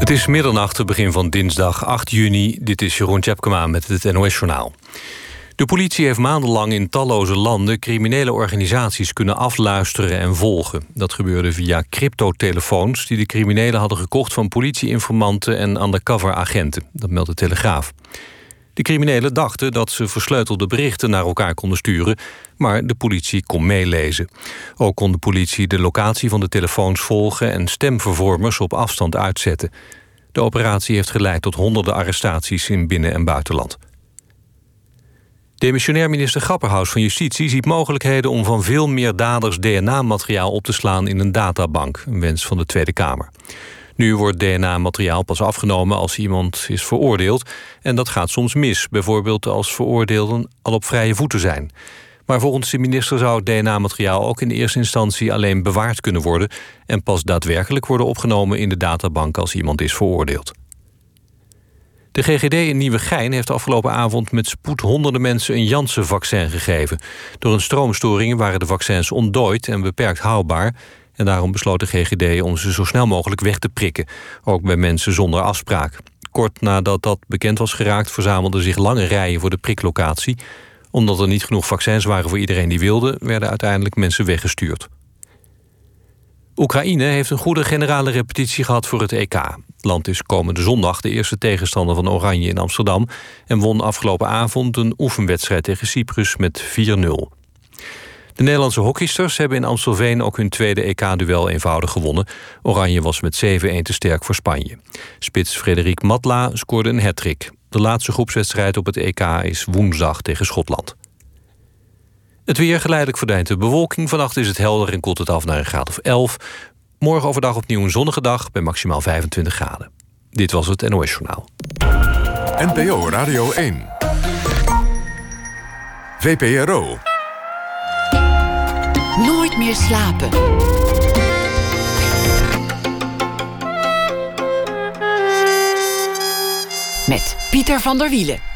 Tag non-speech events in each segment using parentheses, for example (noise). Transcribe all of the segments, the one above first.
Het is middernacht, begin van dinsdag 8 juni. Dit is Jeroen Tjepkema met het NOS-journaal. De politie heeft maandenlang in talloze landen criminele organisaties kunnen afluisteren en volgen. Dat gebeurde via cryptotelefoons die de criminelen hadden gekocht van politieinformanten en undercover-agenten. Dat meldt de Telegraaf. De criminelen dachten dat ze versleutelde berichten naar elkaar konden sturen, maar de politie kon meelezen. Ook kon de politie de locatie van de telefoons volgen en stemvervormers op afstand uitzetten. De operatie heeft geleid tot honderden arrestaties in binnen- en buitenland. Demissionair minister Grapperhaus van Justitie ziet mogelijkheden om van veel meer daders DNA-materiaal op te slaan in een databank, een wens van de Tweede Kamer. Nu wordt DNA-materiaal pas afgenomen als iemand is veroordeeld. En dat gaat soms mis, bijvoorbeeld als veroordeelden al op vrije voeten zijn. Maar volgens de minister zou DNA-materiaal ook in eerste instantie alleen bewaard kunnen worden en pas daadwerkelijk worden opgenomen in de databank als iemand is veroordeeld. De GGD in Nieuwegein heeft afgelopen avond met spoed honderden mensen een Janssen-vaccin gegeven. Door een stroomstoring waren de vaccins ontdooid en beperkt houdbaar. En daarom besloot de GGD om ze zo snel mogelijk weg te prikken. Ook bij mensen zonder afspraak. Kort nadat dat bekend was geraakt... verzamelden zich lange rijen voor de priklocatie. Omdat er niet genoeg vaccins waren voor iedereen die wilde... werden uiteindelijk mensen weggestuurd. Oekraïne heeft een goede generale repetitie gehad voor het EK. Land is komende zondag de eerste tegenstander van Oranje in Amsterdam... en won afgelopen avond een oefenwedstrijd tegen Cyprus met 4-0. De Nederlandse hockeysters hebben in Amstelveen ook hun tweede EK-duel eenvoudig gewonnen. Oranje was met 7-1 te sterk voor Spanje. Spits Frederik Matla scoorde een hattrick. De laatste groepswedstrijd op het EK is woensdag tegen Schotland. Het weer geleidelijk verdwijnt de bewolking. Vannacht is het helder en koelt het af naar een graad of 11. Morgen overdag opnieuw een zonnige dag bij maximaal 25 graden. Dit was het NOS Journaal. NPO Radio 1. VPRO. Meer slapen. Met Pieter van der Wielen.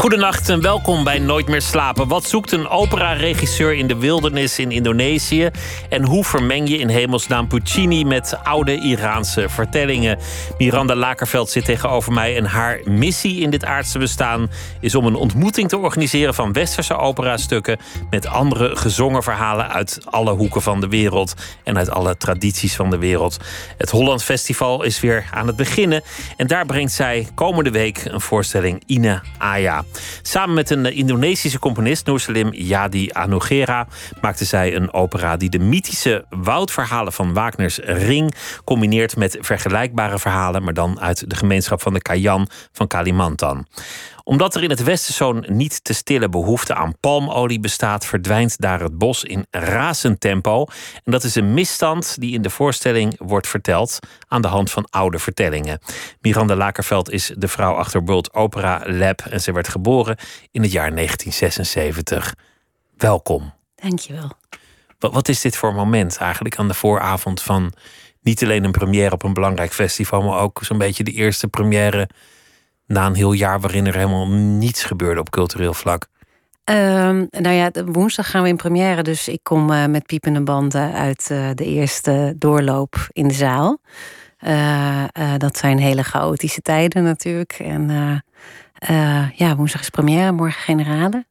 Goedenacht en welkom bij Nooit meer slapen. Wat zoekt een opera-regisseur in de wildernis in Indonesië? En hoe vermeng je in hemelsnaam Puccini met oude Iraanse vertellingen? Miranda Lakerveld zit tegenover mij en haar missie in dit aardse bestaan is om een ontmoeting te organiseren van westerse operastukken met andere gezongen verhalen uit alle hoeken van de wereld en uit alle tradities van de wereld. Het Holland Festival is weer aan het beginnen en daar brengt zij komende week een voorstelling Ine Aya. Samen met een Indonesische componist, Noorselim Yadi Anogera, maakte zij een opera die de mythische woudverhalen van Wagner's Ring combineert met vergelijkbare verhalen, maar dan uit de gemeenschap van de Kayan van Kalimantan omdat er in het Westen zo'n niet te stille behoefte aan palmolie bestaat, verdwijnt daar het bos in razend tempo. En dat is een misstand die in de voorstelling wordt verteld aan de hand van oude vertellingen. Miranda Lakerveld is de vrouw achter World Opera Lab en ze werd geboren in het jaar 1976. Welkom. Dankjewel. Wat, wat is dit voor moment eigenlijk aan de vooravond van niet alleen een première op een belangrijk festival, maar ook zo'n beetje de eerste première na een heel jaar waarin er helemaal niets gebeurde op cultureel vlak? Um, nou ja, woensdag gaan we in première, dus ik kom uh, met piepende banden uit uh, de eerste doorloop in de zaal. Uh, dat zijn hele chaotische tijden natuurlijk. En ja, woensdag is première, morgen generale.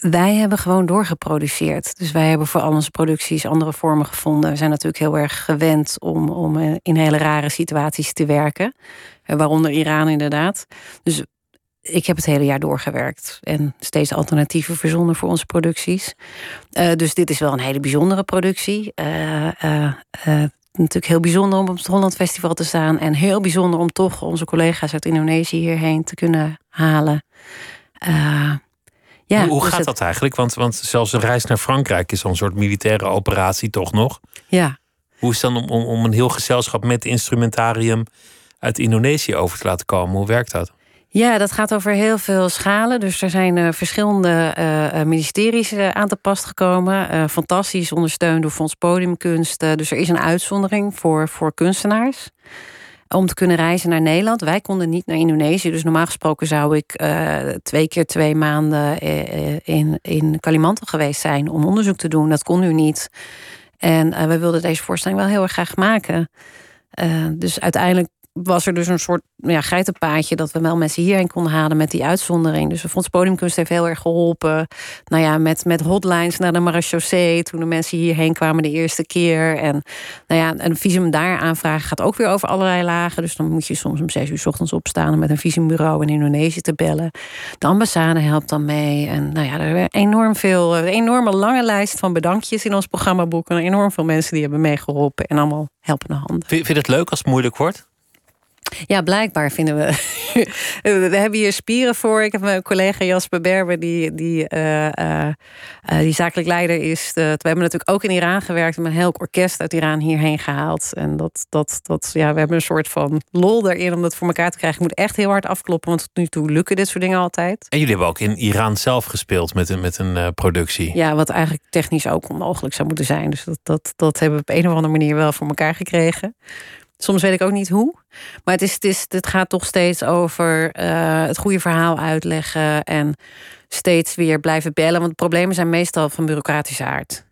Wij hebben gewoon doorgeproduceerd. Dus wij hebben voor al onze producties andere vormen gevonden. We zijn natuurlijk heel erg gewend om, om in hele rare situaties te werken. Waaronder Iran inderdaad. Dus ik heb het hele jaar doorgewerkt en steeds alternatieven verzonnen voor onze producties. Uh, dus dit is wel een hele bijzondere productie. Uh, uh, natuurlijk heel bijzonder om op het Holland Festival te staan. En heel bijzonder om toch onze collega's uit Indonesië hierheen te kunnen halen. ja, hoe, hoe dus gaat dat eigenlijk? Want, want zelfs een reis naar Frankrijk is al een soort militaire operatie, toch nog? Ja. Hoe is het dan om, om, om een heel gezelschap met instrumentarium uit Indonesië over te laten komen. Hoe werkt dat? Ja, dat gaat over heel veel schalen. Dus er zijn uh, verschillende uh, ministeries aan te pas gekomen. fantastisch, ondersteund door Fonds Podiumkunst. dus er is een uitzondering voor, voor kunstenaars. Om te kunnen reizen naar Nederland. Wij konden niet naar Indonesië. Dus normaal gesproken zou ik twee keer twee maanden in, in Kalimantan geweest zijn om onderzoek te doen. Dat kon nu niet. En we wilden deze voorstelling wel heel erg graag maken. dus uiteindelijk was er dus een soort ja, geitenpaadje dat we wel mensen hierheen konden halen met die uitzondering. Dus Fonds Podiumkunst heeft heel erg geholpen. Nou ja, met, met hotlines naar de marechaussee toen de mensen hierheen kwamen de eerste keer. En nou ja, een visum daar aanvragen gaat ook weer over allerlei lagen. Dus dan moet je soms om zes uur ochtends opstaan om met een visumbureau in Indonesië te bellen. De ambassade helpt dan mee. En nou ja, er enorm veel, een enorme lange lijst van bedankjes in ons programmaboek. En enorm veel mensen die hebben meegeholpen en allemaal helpende handen. Vind je het leuk als het moeilijk wordt? Ja, blijkbaar vinden we. (laughs) we hebben hier spieren voor. Ik heb mijn collega Jasper Berber, die, die, uh, uh, die zakelijk leider is. we hebben natuurlijk ook in Iran gewerkt. Met een heel orkest uit Iran hierheen gehaald. En dat, dat, dat, ja, we hebben een soort van lol erin om dat voor elkaar te krijgen. Ik moet echt heel hard afkloppen, want tot nu toe lukken dit soort dingen altijd. En jullie hebben ook in Iran zelf gespeeld met een, met een productie. Ja, wat eigenlijk technisch ook onmogelijk zou moeten zijn. Dus dat, dat, dat hebben we op een of andere manier wel voor elkaar gekregen. Soms weet ik ook niet hoe. Maar het, is, het, is, het gaat toch steeds over uh, het goede verhaal uitleggen. En steeds weer blijven bellen. Want problemen zijn meestal van bureaucratische aard.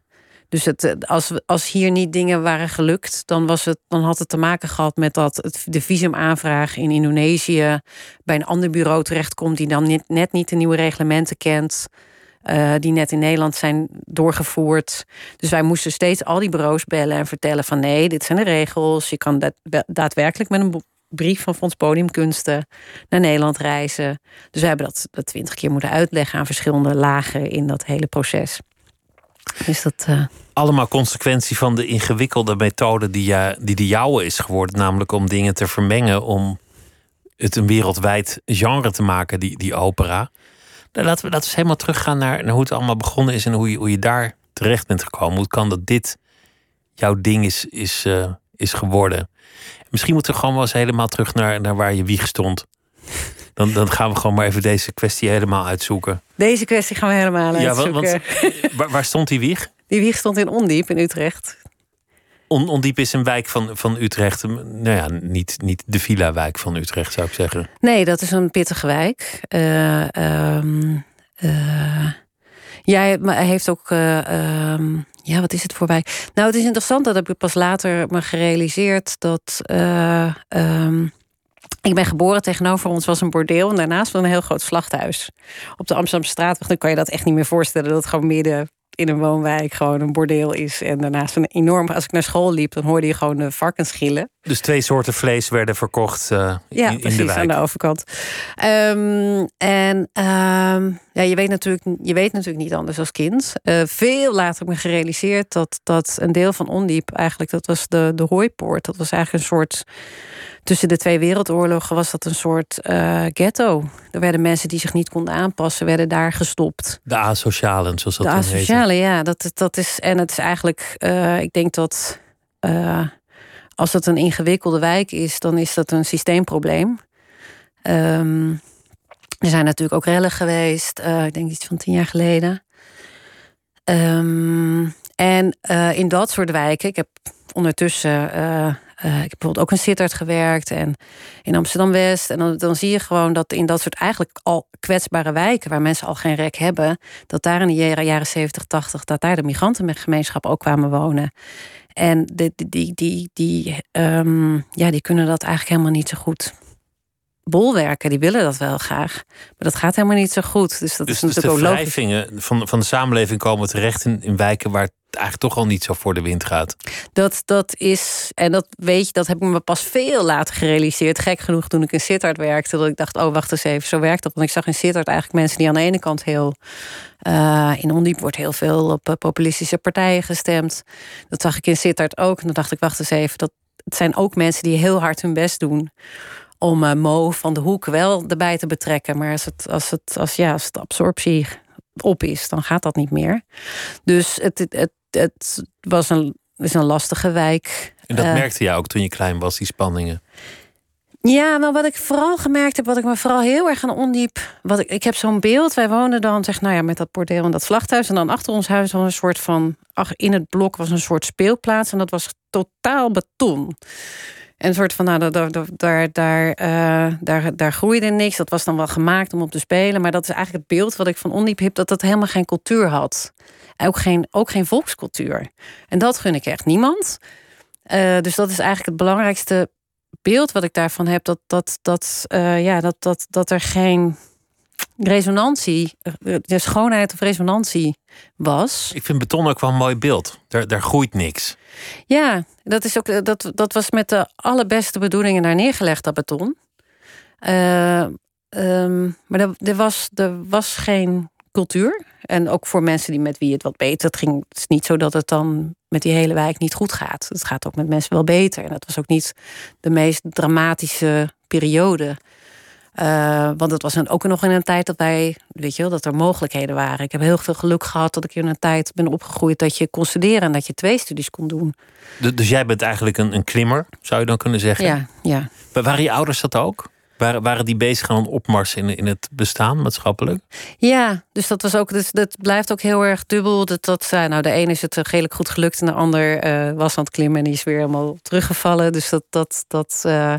Dus het, eh, als, als hier niet dingen waren gelukt, dan, was het, dan had het te maken gehad met dat het, de visumaanvraag in Indonesië bij een ander bureau terechtkomt die dan net niet de nieuwe reglementen kent. Uh, die net in Nederland zijn doorgevoerd. Dus wij moesten steeds al die bureaus bellen en vertellen van nee, dit zijn de regels. Je kan daadwerkelijk met een brief van Fonds Podiumkunsten naar Nederland reizen. Dus we hebben dat twintig keer moeten uitleggen aan verschillende lagen in dat hele proces. Is dat. Uh... Allemaal consequentie van de ingewikkelde methode die, ja, die de jouwe is geworden. Namelijk om dingen te vermengen om het een wereldwijd genre te maken, die, die opera. Nou, laten we, laten we eens helemaal teruggaan naar, naar hoe het allemaal begonnen is en hoe je, hoe je daar terecht bent gekomen. Hoe kan dat dit jouw ding is, is, uh, is geworden? Misschien moeten we gewoon wel eens helemaal terug naar, naar waar je wieg stond. Dan, dan gaan we gewoon maar even deze kwestie helemaal uitzoeken. Deze kwestie gaan we helemaal uitzoeken. Ja, want, waar, waar stond die wieg? Die wieg stond in Ondiep in Utrecht. On, Ondiep is een wijk van, van Utrecht. Nou ja, niet, niet de villa-wijk van Utrecht, zou ik zeggen. Nee, dat is een pittige wijk. Uh, ja, maar hij heeft ook. Uh, um, ja, wat is het voor wijk? Nou, het is interessant dat heb ik pas later me gerealiseerd dat. Um, ik ben geboren tegenover ons was een bordeel en daarnaast was een heel groot slachthuis. Op de Amsterdamse straatweg, dan kan je dat echt niet meer voorstellen dat gewoon midden in een woonwijk gewoon een bordeel is. En daarnaast een enorm. Als ik naar school liep, dan hoorde je gewoon de varkens gillen. Dus twee soorten vlees werden verkocht uh, ja, in, precies, de wijk. aan de overkant. Um, en um, ja, je weet, natuurlijk, je weet natuurlijk niet anders als kind. Uh, veel later heb ik me gerealiseerd dat, dat een deel van Ondiep eigenlijk, dat was de, de hooipoort. Dat was eigenlijk een soort tussen de twee wereldoorlogen was dat een soort uh, ghetto. Er werden mensen die zich niet konden aanpassen, werden daar gestopt. De asocialen, zoals dat De asocialen, ja. Dat, dat is, en het is eigenlijk, ik denk dat uh, als het een ingewikkelde wijk is, dan is dat een systeemprobleem. Um, er zijn natuurlijk ook rellen geweest, ik denk iets van tien jaar geleden. Um, en in dat soort wijken, ik heb ondertussen uh, ik heb bijvoorbeeld ook in Sittard gewerkt en in Amsterdam West. En dan, dan zie je gewoon dat in dat soort eigenlijk al kwetsbare wijken, waar mensen al geen rek hebben, dat daar in de jaren 70, 80, dat daar de migrantengemeenschap ook kwamen wonen. En die, die, die, die, um, ja, die kunnen dat eigenlijk helemaal niet zo goed bolwerken, die willen dat wel graag. Maar dat gaat helemaal niet zo goed. Dus dat dus, is natuurlijk dus de ook van, van de samenleving komen terecht in, in wijken waar het eigenlijk toch al niet zo voor de wind gaat. Dat, dat is, en dat weet je, dat heb ik me pas veel later gerealiseerd. Gek genoeg toen ik in Sittard werkte, dat ik dacht, oh wacht eens even, zo werkt dat. Want ik zag in Sittard eigenlijk mensen die aan de ene kant heel... Uh, in Ondiep wordt heel veel op uh, populistische partijen gestemd. Dat zag ik in Sittard ook. En dan dacht ik, wacht eens even, dat, het zijn ook mensen die heel hard hun best doen om uh, Mo van de Hoek wel erbij te betrekken. Maar als, het, als, het, als, ja, als de absorptie op is, dan gaat dat niet meer. Dus het, het, het, het was een, is een lastige wijk. En dat uh, merkte je ook toen je klein was, die spanningen? Ja, nou wat ik vooral gemerkt heb, wat ik me vooral heel erg aan ondiep. Wat ik, ik heb zo'n beeld. Wij woonden dan, zeg, nou ja, met dat bordeel en dat slachthuis. En dan achter ons huis was een soort van. Ach, in het blok was een soort speelplaats. En dat was totaal beton. En een soort van, nou, daar, daar, daar, uh, daar, daar groeide niks. Dat was dan wel gemaakt om op te spelen. Maar dat is eigenlijk het beeld wat ik van Ondiep heb... dat dat helemaal geen cultuur had. Ook geen, ook geen volkscultuur. En dat gun ik echt niemand. Eh, dus dat is eigenlijk het belangrijkste beeld wat ik daarvan heb. Dat, dat, dat, uh, ja, dat, dat, dat er geen resonantie, de schoonheid of resonantie was. Ik vind beton ook wel een mooi beeld. Daar, daar groeit niks. Ja, dat, is ook, dat, dat was met de allerbeste bedoelingen daar neergelegd, dat beton. Uh, um, maar er, er, was, er was geen cultuur. En ook voor mensen die met wie het wat beter het ging. Het is niet zo dat het dan met die hele wijk niet goed gaat. Het gaat ook met mensen wel beter. En dat was ook niet de meest dramatische periode. Uh, want het was ook nog in een tijd dat wij, weet je wel, dat er mogelijkheden waren. Ik heb heel veel geluk gehad dat ik in een tijd ben opgegroeid dat je kon studeren en dat je twee studies kon doen. Dus jij bent eigenlijk een, een klimmer, zou je dan kunnen zeggen? Ja, ja. Maar waren je ouders dat ook? Waren, waren die bezig aan een opmars in, in het bestaan maatschappelijk? Ja, dus dat was ook, dus dat blijft ook heel erg dubbel. Dat, dat, nou, de ene is het redelijk goed gelukt en de ander uh, was aan het klimmen en die is weer helemaal teruggevallen. Dus dat, dat, dat uh,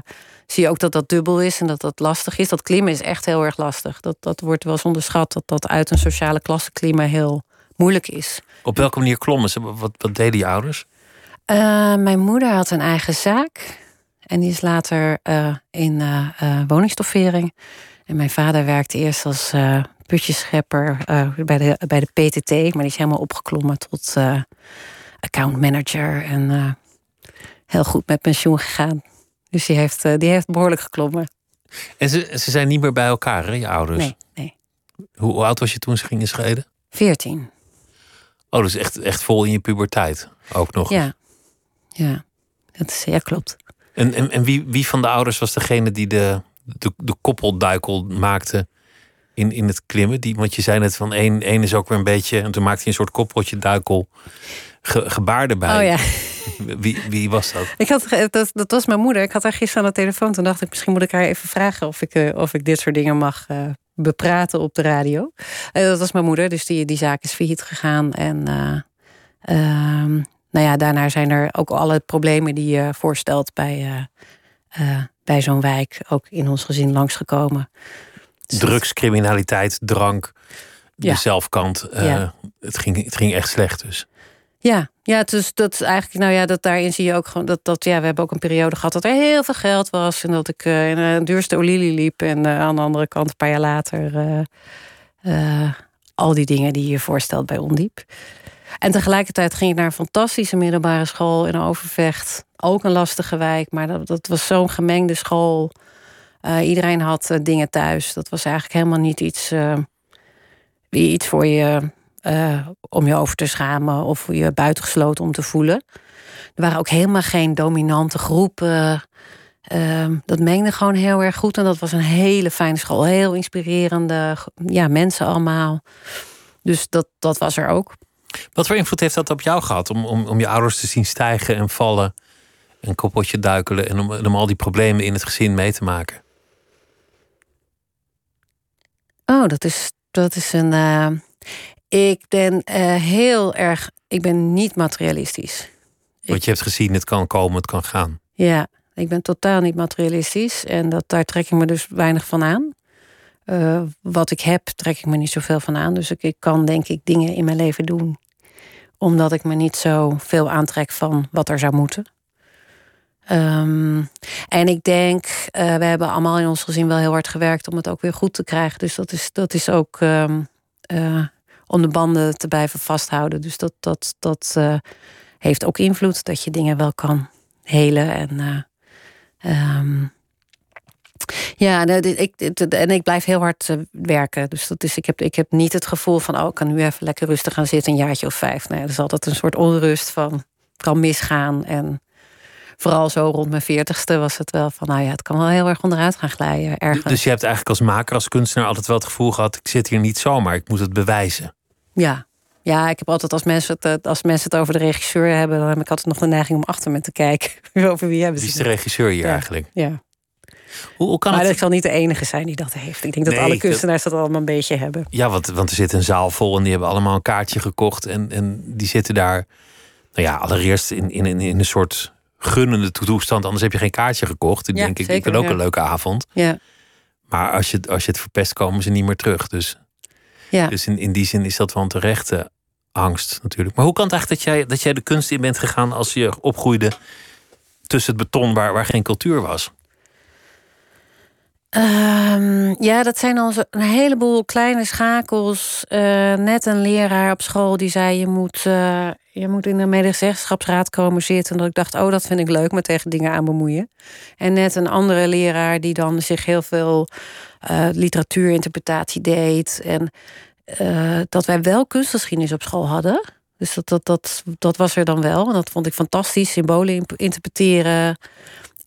zie je ook dat dat dubbel is en dat dat lastig is. Dat klimmen is echt heel erg lastig. Dat, dat wordt wel eens onderschat, dat dat uit een sociale klasse klimmen heel moeilijk is. Op welke manier klommen ze? Wat, wat deden je ouders? Uh, mijn moeder had een eigen zaak. En die is later uh, in uh, woningstoffering. En mijn vader werkte eerst als putjeschepper bij, de, bij de PTT. Maar die is helemaal opgeklommen tot account manager. En heel goed met pensioen gegaan. Dus die heeft, die heeft behoorlijk geklommen. En ze, ze zijn niet meer bij elkaar, hè, je ouders? Nee, nee. Hoe, hoe oud was je toen ze gingen scheiden? Veertien. Oh, dus echt, echt vol in je puberteit ook nog? Ja, ja. Dat is, ja, klopt. En, en, en wie, wie van de ouders was degene die de, de, de koppelduikel maakte in, in het klimmen? Die, want je zei net van één, één is ook weer een beetje. En toen maakte hij een soort koppeltje duikel ge, gebaar erbij. Oh ja. Wie, wie was dat? Ik had, dat? Dat was mijn moeder. Ik had haar gisteren aan de telefoon. Toen dacht ik, misschien moet ik haar even vragen of ik, uh, of ik dit soort dingen mag uh, bepraten op de radio. Uh, dat was mijn moeder, dus die, die zaak is failliet gegaan. En ehm, nou ja, daarna zijn er ook alle problemen die je voorstelt bij, bij zo'n wijk ook in ons gezin langsgekomen. Dus Drugscriminaliteit, drank, de zelfkant. Ja. het, ging, het ging echt slecht dus. Ja, ja, dus dat eigenlijk, nou ja, dat daarin zie je ook gewoon dat, dat ja, we hebben ook een periode gehad dat er heel veel geld was en dat ik uh, in de duurste olilie liep en uh, aan de andere kant een paar jaar later al die dingen die je voorstelt bij Ondiep. En tegelijkertijd ging ik naar een fantastische middelbare school in Overvecht. Ook een lastige wijk, maar dat, dat was zo'n gemengde school. Iedereen had dingen thuis. Dat was eigenlijk helemaal niet iets, iets voor je om je over te schamen of je buitengesloten om te voelen. Er waren ook helemaal geen dominante groepen. Ehm, dat mengde gewoon heel erg goed. En dat was een hele fijne school. Heel inspirerende ja, mensen allemaal. Dus dat, dat was er ook. Wat voor invloed heeft dat op jou gehad? Om, om, om je ouders te zien stijgen en vallen. En koppeltje duikelen. En om, om al die problemen in het gezin mee te maken. Oh, dat is, dat is een. Uh, ik ben uh, heel erg. Ik ben niet materialistisch. Want je hebt gezien, het kan komen, het kan gaan. Ja, ik ben totaal niet materialistisch. En dat, daar trek ik me dus weinig van aan. Uh, wat ik heb, trek ik me niet zoveel van aan. Dus ik, ik kan denk ik dingen in mijn leven doen. Omdat ik me niet zo veel aantrek van wat er zou moeten. Um, en ik denk, uh, we hebben allemaal in ons gezin wel heel hard gewerkt om het ook weer goed te krijgen. Dus dat is, dat is ook um, uh, om de banden te blijven vasthouden. Dus dat, dat, dat uh, heeft ook invloed dat je dingen wel kan helen. En um, ja, ik, en ik blijf heel hard werken. Dus dat is, ik, heb, ik heb niet het gevoel van, oh, ik kan nu even lekker rustig gaan zitten, een jaartje of vijf. Nee, er is altijd een soort onrust van, kan misgaan. En vooral zo rond mijn veertigste was het wel van, nou ja, het kan wel heel erg onderuit gaan glijden. Ergens. Dus je hebt eigenlijk als maker, als kunstenaar altijd wel het gevoel gehad, ik zit hier niet zomaar, ik moet het bewijzen. Ja, ja, ik heb altijd als mensen, het, als mensen het over de regisseur hebben, dan heb ik altijd nog de neiging om achter me te kijken. (laughs) over wie hebben ze. Wie is de regisseur hier ja, eigenlijk? Ja. Hoe, hoe kan maar het... ik zal niet de enige zijn die dat heeft. Ik denk dat alle dat- kunstenaars dat allemaal een beetje hebben. Ja, want, want er zit een zaal vol en die hebben allemaal een kaartje gekocht. En, en die zitten daar, nou ja, allereerst in, in, in een soort gunnende toestand. Anders heb je geen kaartje gekocht. Dan Ja, denk ik, ik zeker, wil ook ja. een leuke avond. Ja, Maar als je, het- als je het verpest, komen ze niet meer terug. Dus, ja. dus in, in die zin is dat wel een terechte angst natuurlijk. Maar hoe kan het eigenlijk dat jij, dat jij de kunst in bent gegaan als je opgroeide tussen het beton waar, waar geen cultuur was? Ehm, ja, dat zijn al een heleboel kleine schakels. Uh, net een leraar op school die zei: je moet, uh, je moet in de medezeggenschapsraad komen zitten. En dat ik dacht: oh, dat vind ik leuk, me tegen dingen aan bemoeien. En net een andere leraar die dan zich heel veel uh, literatuurinterpretatie deed. En dat wij wel kunstgeschiedenis op school hadden. Dus dat, dat, dat, dat was er dan wel. En dat vond ik fantastisch. Symbolen interpreteren.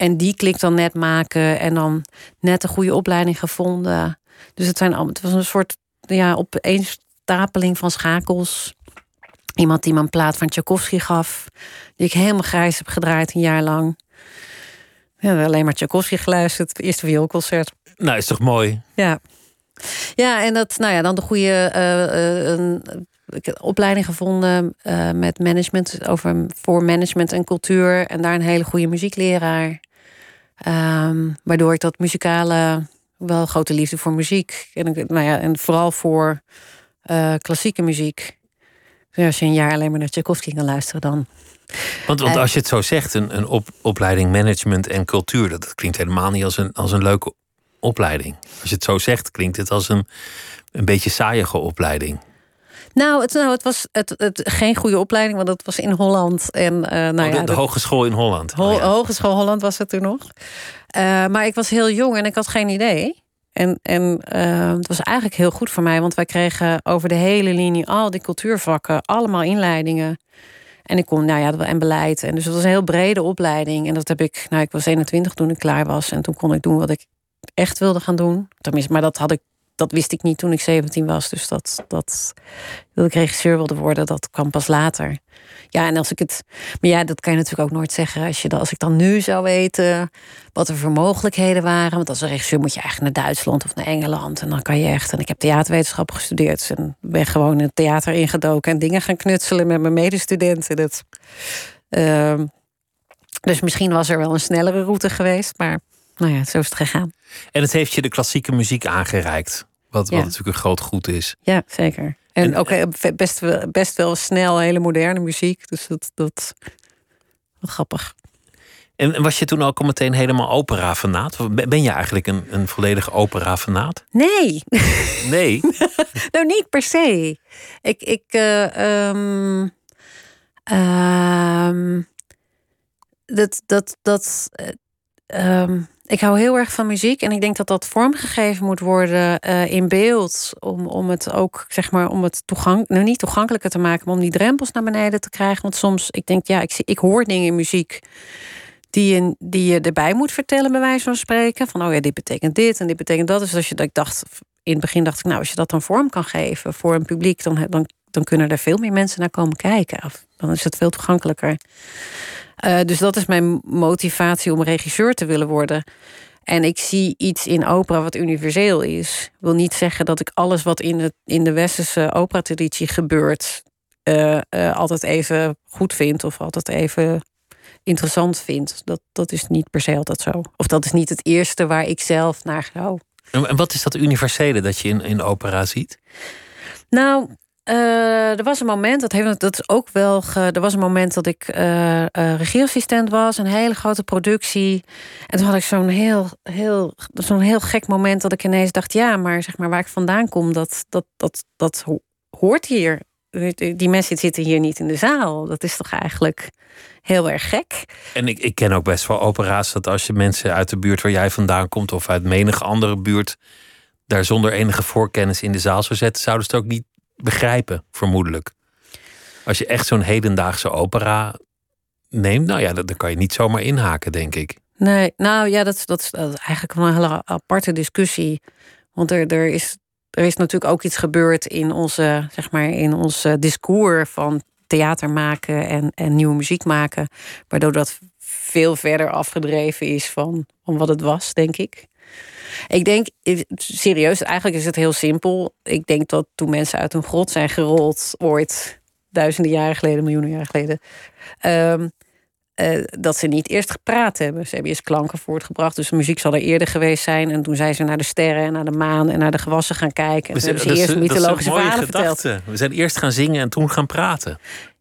En die klik dan net maken en dan net een goede opleiding gevonden. Dus het, zijn, het was een soort ja, opeenstapeling van schakels. Iemand die me een plaat van Tchaikovsky gaf, die ik helemaal grijs heb gedraaid een jaar lang. Ja, alleen maar Tchaikovsky geluisterd, het eerste vioolconcert. Nou, is toch mooi? Ja. Ja, en dat, nou ja, dan de goede uh, een, opleiding gevonden uh, met management over voor management en cultuur. En daar een hele goede muziekleraar. Um, waardoor ik dat muzikale, wel grote liefde voor muziek. En, nou ja, en vooral voor uh, klassieke muziek. Dus als je een jaar alleen maar naar Tchaikovsky kan luisteren, dan. Want, want als je het zo zegt, een, een op, opleiding management en cultuur, dat, dat klinkt helemaal niet als een, als een leuke opleiding. Als je het zo zegt, klinkt het als een, een beetje saaiige opleiding. Nou, het, nou, het was het, het, geen goede opleiding, want dat was in Holland. En, uh, nou oh, de, ja, de, Hogeschool in Holland. Ho oh, Hogeschool Holland was het toen nog. Uh, maar ik was heel jong en ik had geen idee. En, en uh, het was eigenlijk heel goed voor mij, want wij kregen over de hele linie al die cultuurvakken, allemaal inleidingen. En ik kon, nou ja, en beleid. En dus het was een heel brede opleiding. En dat heb ik, nou, ik was 21 toen ik klaar was. En toen kon ik doen wat ik echt wilde gaan doen. Tenminste, maar dat had ik dat wist ik niet toen ik 17 was. Dus dat, dat, ik regisseur wilde worden, dat kwam pas later. Ja, en als ik het. Maar ja, dat kan je natuurlijk ook nooit zeggen. Als, je, als ik dan nu zou weten wat er voor mogelijkheden waren. Want als regisseur moet je eigenlijk naar Duitsland of naar Engeland. En dan kan je echt. En ik heb theaterwetenschappen gestudeerd. En ben gewoon in het theater ingedoken en dingen gaan knutselen met mijn medestudenten. Dat, uh, dus misschien was er wel een snellere route geweest. Maar nou ja, zo is het gegaan. En het heeft je de klassieke muziek aangereikt. Wat, wat natuurlijk een groot goed is. Ja, zeker. En, ook best, best wel snel hele moderne muziek. Dus dat, dat wel grappig. En was je toen ook al meteen helemaal opera-fanaat? Ben je eigenlijk een, een volledige opera-fanaat? Nee. (laughs) Nee? (laughs) nou, niet per se. Ik... ik uh, um, um, dat... dat, dat um, ik hou heel erg van muziek en ik denk dat dat vormgegeven moet worden uh, in beeld. Om, om het ook, zeg maar, om het toegang, nou niet toegankelijker te maken, om die drempels naar beneden te krijgen. Want soms, ik denk, ja, ik, ik hoor dingen in muziek die je, die je erbij moet vertellen, bij wijze van spreken. Van, oh ja, dit betekent dit en dit betekent dat. Dus als je dat ik dacht, in het begin dacht ik, nou, als je dat dan vorm kan geven voor een publiek, dan, dan, dan kunnen er veel meer mensen naar komen kijken. Of, dan is het veel toegankelijker. Uh, dus dat is mijn motivatie om regisseur te willen worden. En ik zie iets in opera wat universeel is. Ik wil niet zeggen dat ik alles wat in de, in de westerse operatraditie gebeurt... Uh, uh, altijd even goed vind of altijd even interessant vind. Dat, dat is niet per se altijd zo. Of dat is niet het eerste waar ik zelf naar ga. En wat is dat universele dat je in, in opera ziet? Nou, uh, er was een moment, dat, heeft, dat is ook wel. Er was een moment dat ik uh, uh, regieassistent was, een hele grote productie. En toen had ik zo'n heel, heel, zo'n heel gek moment dat ik ineens dacht: ja, maar zeg maar waar ik vandaan kom, dat, dat, dat, dat hoort hier. Die mensen zitten hier niet in de zaal. Dat is toch eigenlijk heel erg gek. En ik, ik ken ook best wel opera's dat als je mensen uit de buurt waar jij vandaan komt, of uit menige andere buurt, daar zonder enige voorkennis in de zaal zou zetten, zouden ze het ook niet begrijpen, vermoedelijk. Als je echt zo'n hedendaagse opera neemt, nou ja, dan kan je niet zomaar inhaken, denk ik. Nee, nou ja, dat, dat, is, eigenlijk een hele aparte discussie. Want er, er, is, er is natuurlijk ook iets gebeurd in onze, zeg maar, in ons discours van theater maken en, en nieuwe muziek maken. Waardoor dat veel verder afgedreven is van, van wat het was, denk ik. Ik denk, serieus, eigenlijk is het heel simpel. Ik denk dat toen mensen uit een grot zijn gerold, ooit duizenden jaren geleden, miljoenen jaren geleden. Ehm, eh, dat ze niet eerst gepraat hebben. Ze hebben eerst klanken voortgebracht. Dus de muziek zal er eerder geweest zijn. En toen zijn ze naar de sterren en naar de maan en naar de gewassen gaan kijken. En toen hebben ze eerst mythologische verhalen verteld. We zijn eerst gaan zingen en toen gaan praten.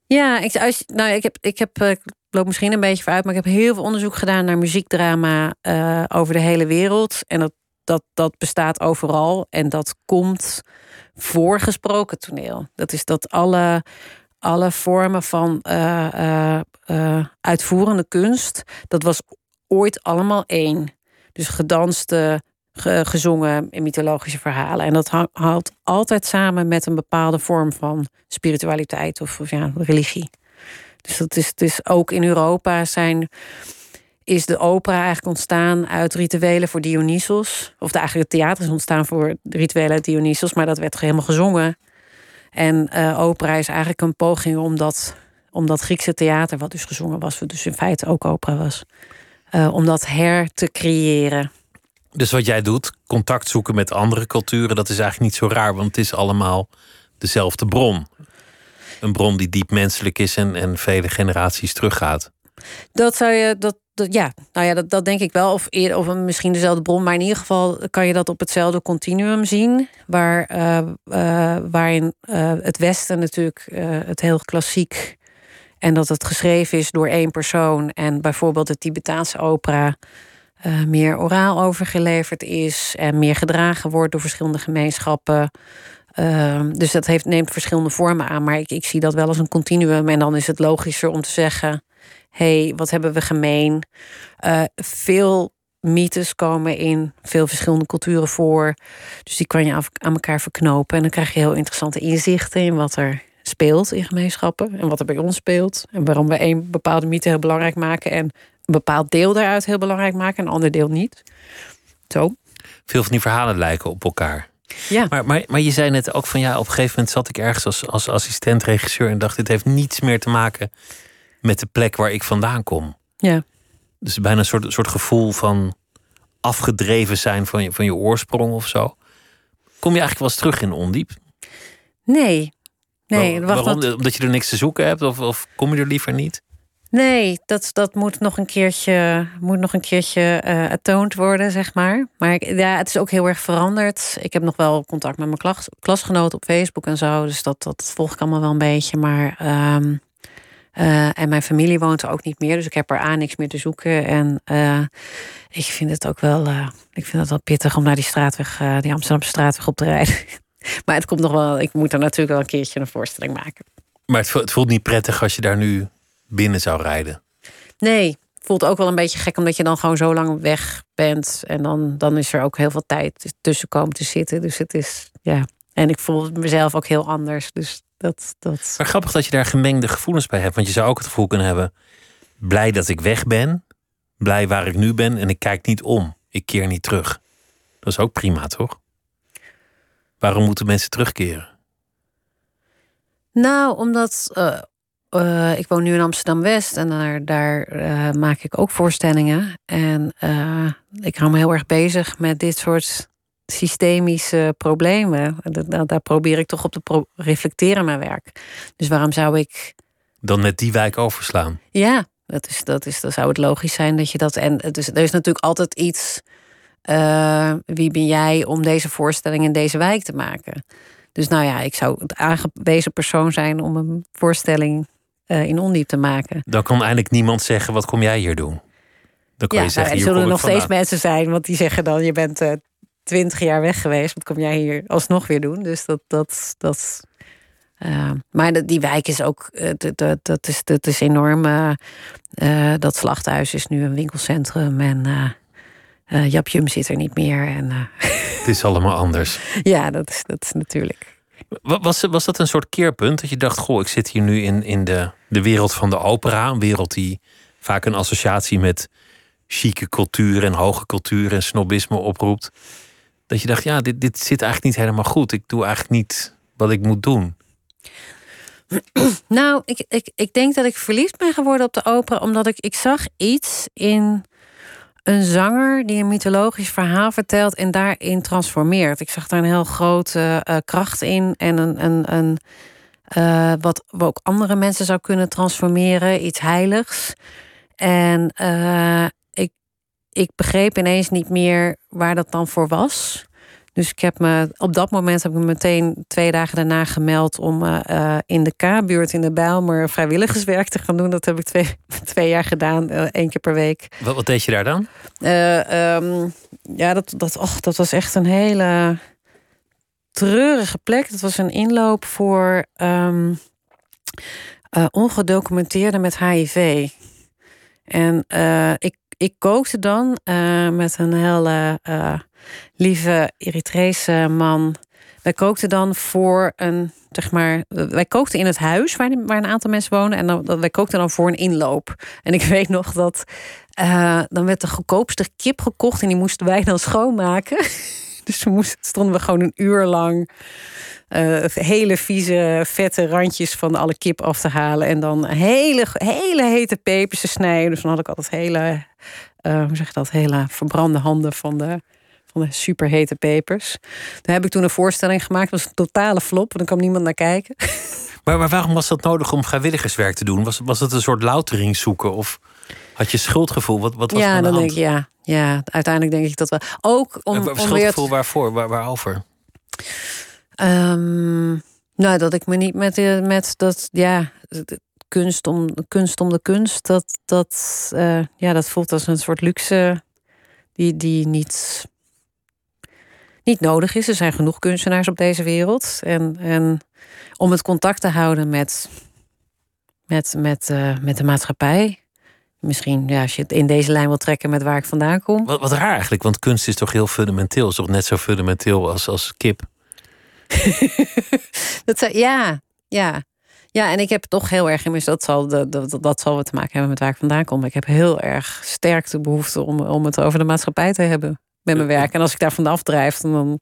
Ja, ik, nou, ik heb, ik heb uh, loop misschien een beetje vooruit, maar ik heb heel veel onderzoek gedaan naar muziekdrama uh, over de hele wereld. En dat, dat, dat bestaat overal. En dat komt voor gesproken toneel. Dat is dat alle, alle vormen van uh, uh, uitvoerende kunst, dat was ooit allemaal één. Dus gedanste, gezongen in mythologische verhalen. En dat hangt altijd samen met een bepaalde vorm van spiritualiteit of, of ja, religie. Dus dat is, ook in Europa zijn, is de opera eigenlijk ontstaan uit rituelen voor Dionysos. Of de, eigenlijk het theater is ontstaan voor rituelen uit Dionysos, maar dat werd helemaal gezongen. En uh, opera is eigenlijk een poging om dat, om dat Griekse theater, wat dus gezongen was, wat dus in feite ook opera was, uh, om dat her te creëren. Dus wat jij doet, contact zoeken met andere culturen, dat is eigenlijk niet zo raar, want het is allemaal dezelfde bron. Een bron die diep menselijk is en, en vele generaties teruggaat. Dat zou je, dat, dat ja, nou ja, dat, dat denk ik wel. Of, eerder, of misschien dezelfde bron, maar in ieder geval kan je dat op hetzelfde continuum zien. Waar, uh, uh, waarin uh, het Westen natuurlijk het heel klassiek en dat het geschreven is door één persoon. En bijvoorbeeld de Tibetaanse opera meer oraal overgeleverd is en meer gedragen wordt door verschillende gemeenschappen. Uh, dus dat heeft, neemt verschillende vormen aan. Maar ik, ik zie dat wel als een continuum. En dan is het logischer om te zeggen: hé, hey, wat hebben we gemeen? Uh, veel mythes komen in veel verschillende culturen voor. Dus die kan je aan elkaar verknopen. En dan krijg je heel interessante inzichten in wat er speelt in gemeenschappen. En wat er bij ons speelt. En waarom we een bepaalde mythe heel belangrijk maken. En een bepaald deel daaruit heel belangrijk maken, een ander deel niet. Zo. Veel van die verhalen lijken op elkaar. Ja. Maar, maar, maar je zei net ook van ja, op een gegeven moment zat ik ergens als, als assistent-regisseur en dacht: dit heeft niets meer te maken met de plek waar ik vandaan kom. Ja. Dus bijna een soort, soort gevoel van afgedreven zijn van je, van je oorsprong of zo. Kom je eigenlijk wel eens terug in ondiep? Nee. Nee, Waar, waarom? Dat... Omdat je er niks te zoeken hebt of, of kom je er liever niet? Nee, dat, dat moet nog een keertje, moet nog een keertje uh, atoond worden, zeg maar. Maar ja, het is ook heel erg veranderd. Ik heb nog wel contact met mijn klas, klasgenoten op Facebook en zo. Dus dat, dat volg ik allemaal wel een beetje. Maar, um, uh, en mijn familie woont er ook niet meer. Dus ik heb er aan niks meer te zoeken. En uh, ik vind het ook wel, ik vind het wel pittig om naar die straatweg, die Amsterdamse straatweg op te rijden. (laughs) maar het komt nog wel, ik moet er natuurlijk wel een keertje een voorstelling maken. Maar het voelt niet prettig als je daar nu binnen zou rijden. Nee, voelt ook wel een beetje gek omdat je dan gewoon zo lang weg bent. En dan, dan is er ook heel veel tijd tussen komen te zitten. Dus het is, ja. En ik voel mezelf ook heel anders. Dus dat, dat... Maar grappig dat je daar gemengde gevoelens bij hebt. Want je zou ook het gevoel kunnen hebben: blij dat ik weg ben. Blij waar ik nu ben. En ik kijk niet om. Ik keer niet terug. Dat is ook prima, toch? Waarom moeten mensen terugkeren? Nou, omdat uh, uh, ik woon nu in Amsterdam West en daar, daar uh, maak ik ook voorstellingen. En uh, ik hou me heel erg bezig met dit soort systemische problemen. Daar, daar probeer ik toch op te pro reflecteren mijn werk. Dus waarom zou ik. Dan net die wijk overslaan? Ja, dat, is, dat, is, dan zou het logisch zijn dat je dat. En dus, er is natuurlijk altijd iets. wie ben jij om deze voorstelling in deze wijk te maken? Dus nou ja, ik zou het aangewezen persoon zijn om een voorstelling uh, in ondiep te maken. Dan kan eigenlijk niemand zeggen: wat kom jij hier doen? Dan kan ja, je zeggen: nou, er zullen er nog steeds mensen zijn, want die zeggen dan: je bent uh, twintig jaar weg geweest, wat kom jij hier alsnog weer doen? Dus dat. dat, dat uh, maar die wijk is ook, dat, dat, is, dat is enorm. dat slachthuis is nu een winkelcentrum en Japjum zit er niet meer. En, (laughs) Het is allemaal anders. ja, dat is, dat is natuurlijk. Was, was dat een soort keerpunt? Dat je dacht, goh, ik zit hier nu in, in de, de wereld van de opera. Een wereld die vaak een associatie met chique cultuur en hoge cultuur en snobisme oproept. Dat je dacht, ja, dit, dit zit eigenlijk niet helemaal goed. Ik doe eigenlijk niet wat ik moet doen. Nou, ik, ik, ik denk dat ik verliefd ben geworden op de opera, omdat ik, ik zag iets in een zanger die een mythologisch verhaal vertelt en daarin transformeert. Ik zag daar een heel grote uh, kracht in en een, een, een uh, wat ook andere mensen zou kunnen transformeren, iets heiligs. En uh, ik, ik begreep ineens niet meer waar dat dan voor was. Dus ik heb me op dat moment heb ik me meteen twee dagen daarna gemeld om uh, in de K-buurt in de Bijlmer vrijwilligerswerk te gaan doen. Dat heb ik twee, (laughs) twee jaar gedaan, uh, één keer per week. Wat, wat deed je daar dan? Um, ja, dat, dat, och, dat was echt een hele treurige plek. Dat was een inloop voor um, ongedocumenteerden met HIV. En ik, ik kookte dan met een hele lieve Eritrese man. Wij kookten dan voor een, zeg maar, wij kookten in het huis waar, waar een aantal mensen wonen. En dan, wij kookten dan voor een inloop. En ik (laughs) weet nog dat uh, dan werd de goedkoopste kip gekocht en die moesten wij dan schoonmaken. (laughs) dus we moesten, stonden we gewoon een uur lang uh, hele vieze, vette randjes van alle kip af te halen. En dan hele, hele hete pepers te snijden. Dus dan had ik altijd hele, uh, hoe zeg je dat, hele verbrande handen van de van de superhete pepers. Daar heb ik toen een voorstelling gemaakt. Dat was een totale flop. En dan kwam niemand naar kijken. (laughs) Maar, maar waarom was dat nodig om vrijwilligerswerk te doen? Was, was het een soort loutering zoeken? Of had je schuldgevoel? Wat, wat was ja, dan denk ik ja. Ja, uiteindelijk denk ik dat wel. Ook om. En, schuldgevoel om waarvoor? Waar, waarover? Um, nou, dat ik me niet met, met dat. Ja, kunst om, kunst om de kunst. Dat, dat, uh, ja, dat voelt als een soort luxe die, die niet niet nodig is. Er zijn genoeg kunstenaars op deze wereld. En, en om het contact te houden met, met, met, uh, met de maatschappij. Misschien ja, als je het in deze lijn wil trekken met waar ik vandaan kom. Wat, wat raar eigenlijk, want kunst is toch heel fundamenteel. Is toch net zo fundamenteel als, als kip? (laughs) dat, ja, ja. Ja, en ik heb toch heel erg in dat zal, dat, dat, dat zal wat te maken hebben met waar ik vandaan kom. Ik heb heel erg sterk de behoefte om, om het over de maatschappij te hebben met mijn werk. En als ik daar vanaf drijf, dan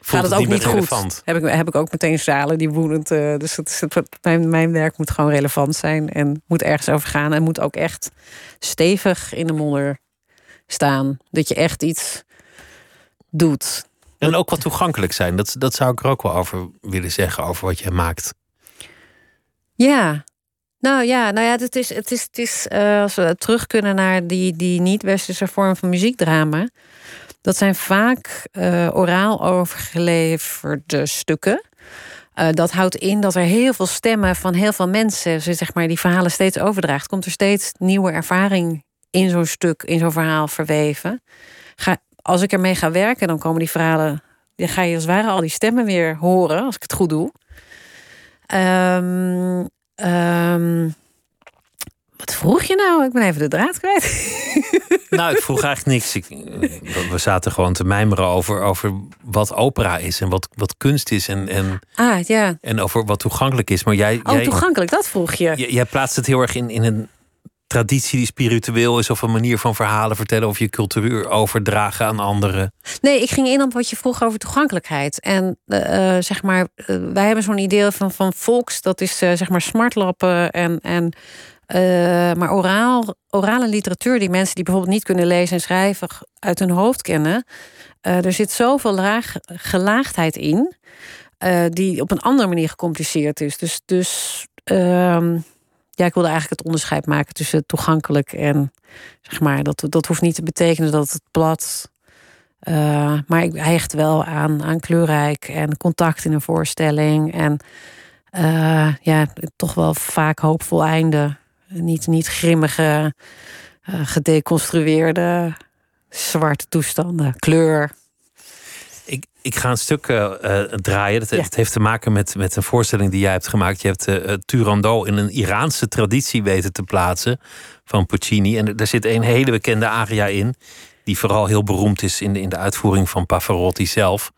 gaat het, ook niet, goed. Heb ik, heb ik ook meteen zalen die woedend. Uh, dus het, het, mijn, mijn werk moet gewoon relevant zijn en moet ergens over gaan. En moet ook echt stevig in de modder staan. Dat je echt iets doet. En ook wat toegankelijk zijn. Dat, dat zou ik er ook wel over willen zeggen, over wat je maakt. Ja, nou ja, nou ja het is, het is, het is uh, als we terug kunnen naar die, die niet-westerse vorm van muziekdrama. Dat zijn vaak uh, oraal overgeleverde stukken. Uh, dat houdt in dat er heel veel stemmen van heel veel mensen, zeg maar, die verhalen steeds overdraagt. Komt er steeds nieuwe ervaring in zo'n stuk, in zo'n verhaal verweven. Ga, als ik ermee ga werken, dan komen die verhalen. Dan ga je als het ware al die stemmen weer horen, als ik het goed doe. Um, um, wat vroeg je nou? Ik ben even de draad kwijt. (laughs) Nou, ik vroeg eigenlijk niks. Ik, we zaten gewoon te mijmeren over, over wat opera is en wat, wat kunst is. En, en, ah, ja. en over wat toegankelijk is. Maar jij, oh, toegankelijk, dat vroeg je. Jij, jij plaatst het heel erg in, in een traditie die spiritueel is, of een manier van verhalen vertellen of je cultuur overdragen aan anderen? Nee, ik ging in op wat je vroeg over toegankelijkheid. En uh, zeg maar, uh, wij hebben zo'n idee van, van volks, dat is zeg maar smartlappen en. en uh, maar oraal, orale literatuur, die mensen die bijvoorbeeld niet kunnen lezen en schrijven uit hun hoofd kennen, uh, er zit zoveel laag, gelaagdheid in, uh, die op een andere manier gecompliceerd is. Dus, dus uh, ja, ik wilde eigenlijk het onderscheid maken tussen toegankelijk en zeg maar, dat, dat hoeft niet te betekenen dat het blad. maar ik hecht wel aan, aan kleurrijk en contact in een voorstelling. En ja, toch wel vaak hoopvol einde niet, niet grimmige, uh, gedeconstrueerde zwarte toestanden, kleur. Ik, ik ga een stuk uh, draaien. Dat, Het heeft te maken met, met een voorstelling die jij hebt gemaakt. Je hebt uh, Turandot in een Iraanse traditie weten te plaatsen van Puccini. En er zit een hele bekende aria in, die vooral heel beroemd is in de, in de uitvoering van Pavarotti zelf.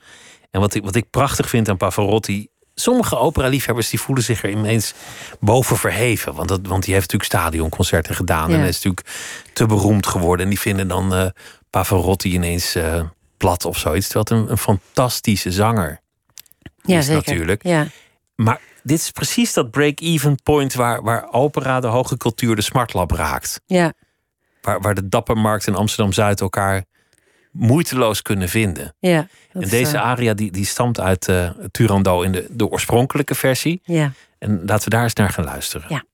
En wat ik, wat ik prachtig vind aan Pavarotti sommige opera-liefhebbers die voelen zich er ineens boven verheven. Want, dat, want die heeft natuurlijk stadionconcerten gedaan. En is natuurlijk te beroemd geworden. En die vinden dan uh, Pavarotti ineens uh, plat of zoiets. Terwijl het een, een fantastische zanger ja, is zeker. natuurlijk. Ja. Maar dit is precies dat break-even point waar, waar opera, de hoge cultuur, de smartlab raakt. Ja. Waar, waar de Dappermarkt en Amsterdam-Zuid elkaar moeiteloos kunnen vinden. Ja, en deze uh... aria die, die stamt uit uh, Turandot in de, de oorspronkelijke versie. Ja. En laten we daar eens naar gaan luisteren. Ja.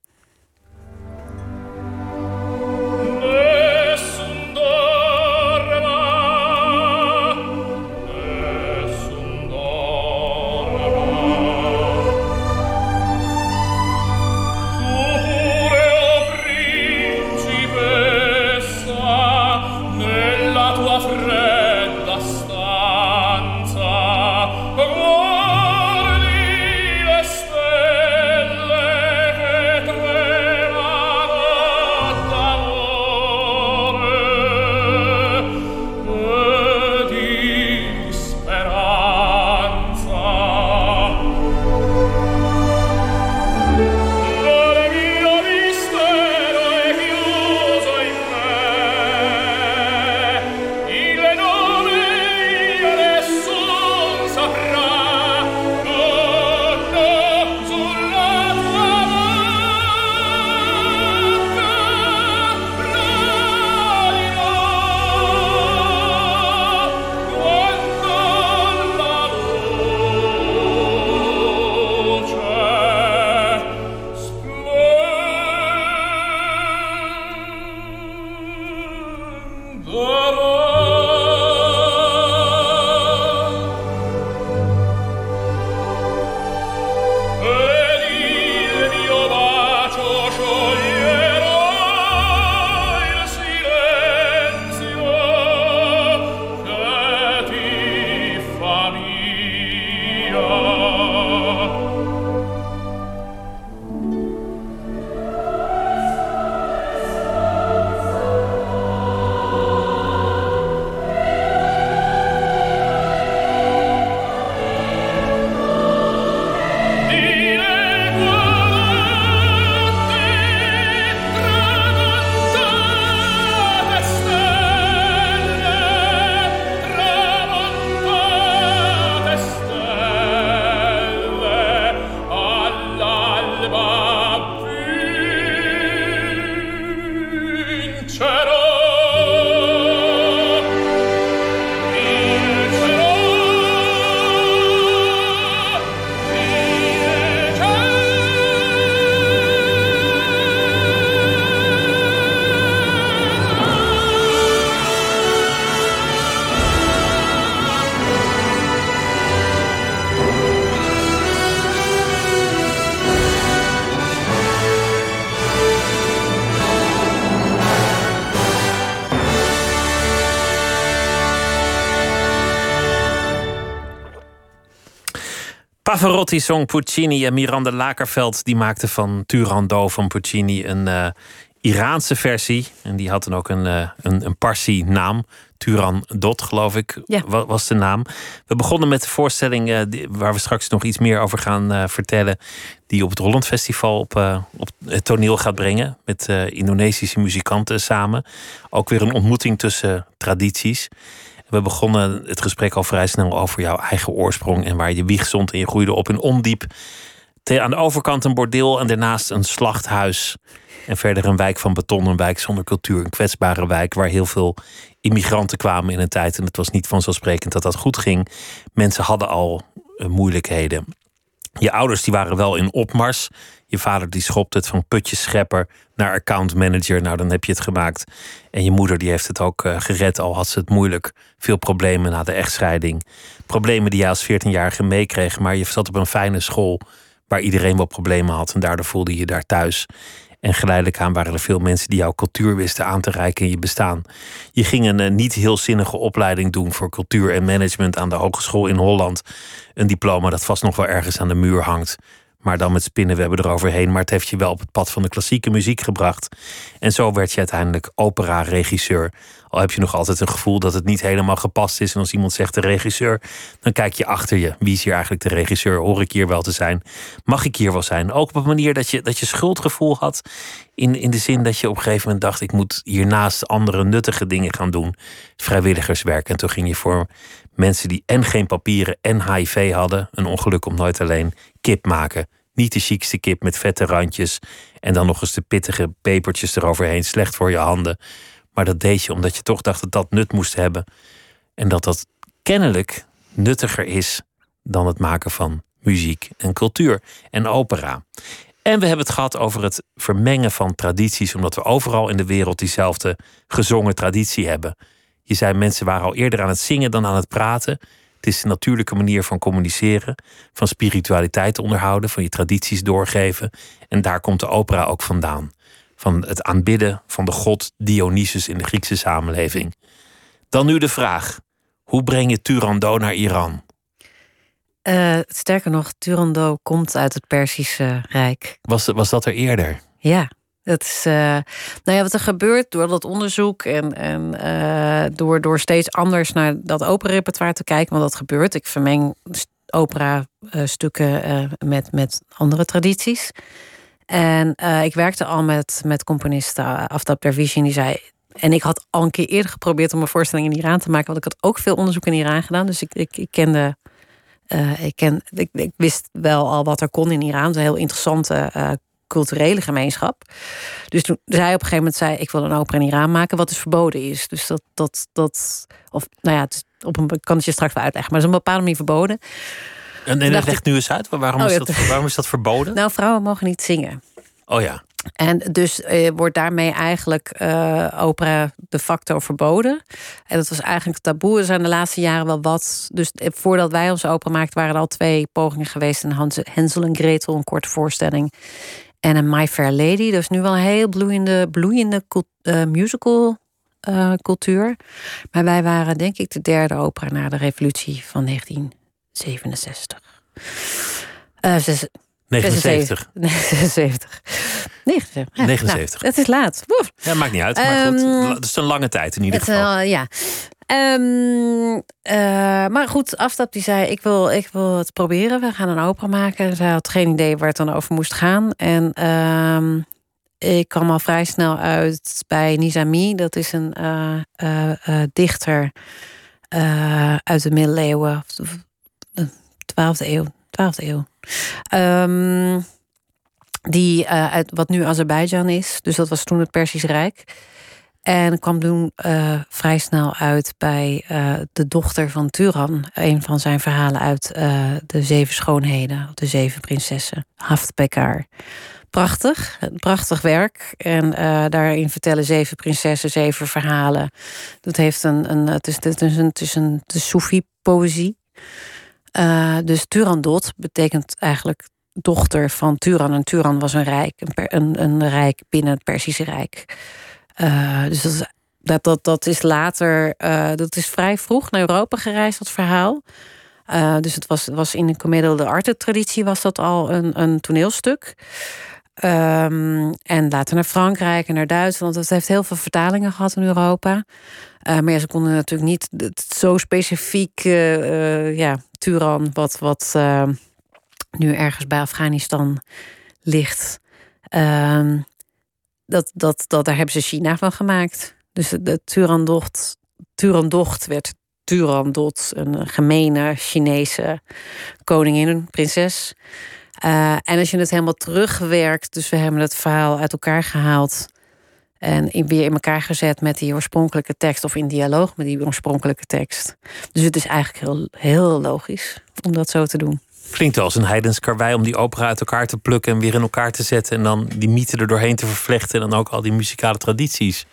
Pavarotti zong Puccini en Miranda Lakerveld die maakte van Turandot van Puccini een uh, Iraanse versie. En die had dan ook een, uh, een, een Parsi-naam. Turan Dot, geloof ik, ja. was de naam. We begonnen met de voorstelling uh, die, waar we straks nog iets meer over gaan vertellen. Die op het Holland Festival op, op het toneel gaat brengen. Met Indonesische muzikanten samen. Ook weer een ontmoeting tussen tradities. We begonnen het gesprek al vrij snel over jouw eigen oorsprong en waar je wieg stond en je groeide op in Ondiep. Aan de overkant een bordeel en daarnaast een slachthuis. En verder een wijk van beton, een wijk zonder cultuur, een kwetsbare wijk waar heel veel immigranten kwamen in een tijd. En het was niet vanzelfsprekend dat dat goed ging. Mensen hadden al eh, moeilijkheden. Je ouders die waren wel in opmars. Je vader die schopt het van putjeschepper naar account manager. Nou, dan heb je het gemaakt. En je moeder die heeft het ook uh, gered, al had ze het moeilijk. Veel problemen na de echtscheiding. Problemen die jij als 14-jarige meekreeg. Maar je zat op een fijne school waar iedereen wel problemen had. En daardoor voelde je je daar thuis. En geleidelijk aan waren er veel mensen die jouw cultuur wisten aan te reiken in je bestaan. Je ging een uh, niet heel zinnige opleiding doen voor cultuur en management aan de Hogeschool in Holland. Een diploma dat vast nog wel ergens aan de muur hangt. Maar dan met spinnenwebben eroverheen. Maar het heeft je wel op het pad van de klassieke muziek gebracht. En zo werd je uiteindelijk opera-regisseur. Al heb je nog altijd een gevoel dat het niet helemaal gepast is. En als iemand zegt de regisseur, dan kijk je achter je. Wie is hier eigenlijk de regisseur? Hoor ik hier wel te zijn? Mag ik hier wel zijn? Ook op een manier dat je, dat je schuldgevoel had. In, in de zin dat je op een gegeven moment dacht: ik moet hiernaast andere nuttige dingen gaan doen. Vrijwilligerswerk. En toen ging je voor mensen die en geen papieren en HIV hadden. Een ongeluk om nooit alleen kip maken. Niet de chicste kip met vette randjes. En dan nog eens de pittige pepertjes eroverheen. Slecht voor je handen. Maar dat deed je omdat je toch dacht dat dat nut moest hebben. En dat dat kennelijk nuttiger is dan het maken van muziek en cultuur en opera. En we hebben het gehad over het vermengen van tradities, omdat we overal in de wereld diezelfde gezongen traditie hebben. Je zei mensen waren al eerder aan het zingen dan aan het praten. Het is een natuurlijke manier van communiceren, van spiritualiteit onderhouden, van je tradities doorgeven. En daar komt de opera ook vandaan. Van het aanbidden van de god Dionysus in de Griekse samenleving. Dan nu de vraag: hoe breng je Turandot naar Iran? Uh, sterker nog, Turandot komt uit het Perzische Rijk. Was, was dat er eerder? Ja. Dat is, uh, nou ja, wat er gebeurt door dat onderzoek en, en uh, door, door steeds anders naar dat opera-repertoire te kijken, want dat gebeurt. Ik vermeng opera-stukken uh, met, met andere tradities. En ik werkte al met, met componist Aftab Dervish en die zei... En ik had al een keer eerder geprobeerd om een voorstelling in Iran te maken, want ik had ook veel onderzoek in Iran gedaan. Dus ik, ik, ik kende ik, ken, ik, wist wel al wat er kon in Iran. Het is een heel interessante culturele gemeenschap. Dus toen zei hij op een gegeven moment zei ik wil een opera in Iran maken wat dus verboden is. Dus dat dat dat of nou ja, het, op een kan het je straks wel uitleggen, maar het is op een bepaalde manier verboden. En, en leg nu eens uit, waarom, oh, is dat, waarom is dat verboden? Nou, vrouwen mogen niet zingen. Oh ja. En dus eh, wordt daarmee eigenlijk uh, opera de facto verboden. En dat was eigenlijk taboe. Er zijn de laatste jaren wel wat. Dus eh, voordat wij onze opera maakten, waren er al twee pogingen geweest. Een Hensel en Gretel, een korte voorstelling. En een My Fair Lady. Dat is nu wel een heel bloeiende, bloeiende uh, musical uh, cultuur. Maar wij waren denk ik de derde opera na de revolutie van 1967. Uh, 79. 76. 79. 79. het is laat. Woef. Ja, maakt niet uit. Maar um, goed, het is een lange tijd in ieder geval. Uh, ja. Um, uh, maar goed, Aftap die zei: ik wil, ik wil het proberen. We gaan een opera maken. Zij had geen idee waar het dan over moest gaan. En um, ik kwam al vrij snel uit bij Nizami. Dat is een uh, uh, dichter uit de middeleeuwen, de 12e eeuw. 12e eeuw. Um, die uit wat nu Azerbeidzjan is. Dus dat was toen het Persisch Rijk. En kwam toen uh, vrij snel uit bij uh, de dochter van Turan. Een van zijn verhalen uit uh, De Zeven Schoonheden, de Zeven Prinsessen. Haftbekar. Prachtig, prachtig werk. En daarin vertellen zeven prinsessen zeven verhalen. Dat heeft een, een het is, het is een, het is een de Soefi-poëzie. dus Turandot betekent eigenlijk dochter van Turan. En Turan was een rijk, een, een, een rijk binnen het Perzische Rijk. Uh, dus dat is, dat, dat, dat is later, uh, dat is vrij vroeg naar Europa gereisd, dat verhaal. dus het was, was in de Commedia de Arte traditie was dat al een, een toneelstuk. Ehm, en later naar Frankrijk en naar Duitsland. Het heeft heel veel vertalingen gehad in Europa. Maar ze konden natuurlijk niet zo specifiek, ja, Turan, wat, wat nu ergens bij Afghanistan ligt. Dat, dat, dat, daar hebben ze China van gemaakt. Dus de Turandocht, Turandocht werd Turandot, een gemene Chinese koningin, prinses. Uh, en als je het helemaal terugwerkt, dus we hebben het verhaal uit elkaar gehaald en weer in elkaar gezet met die oorspronkelijke tekst of in dialoog met die oorspronkelijke tekst. Dus het is eigenlijk heel, heel logisch om dat zo te doen. Klinkt wel als een heidens karwei om die opera uit elkaar te plukken en weer in elkaar te zetten. En dan die mythe er doorheen te vervlechten. En dan ook al die muzikale tradities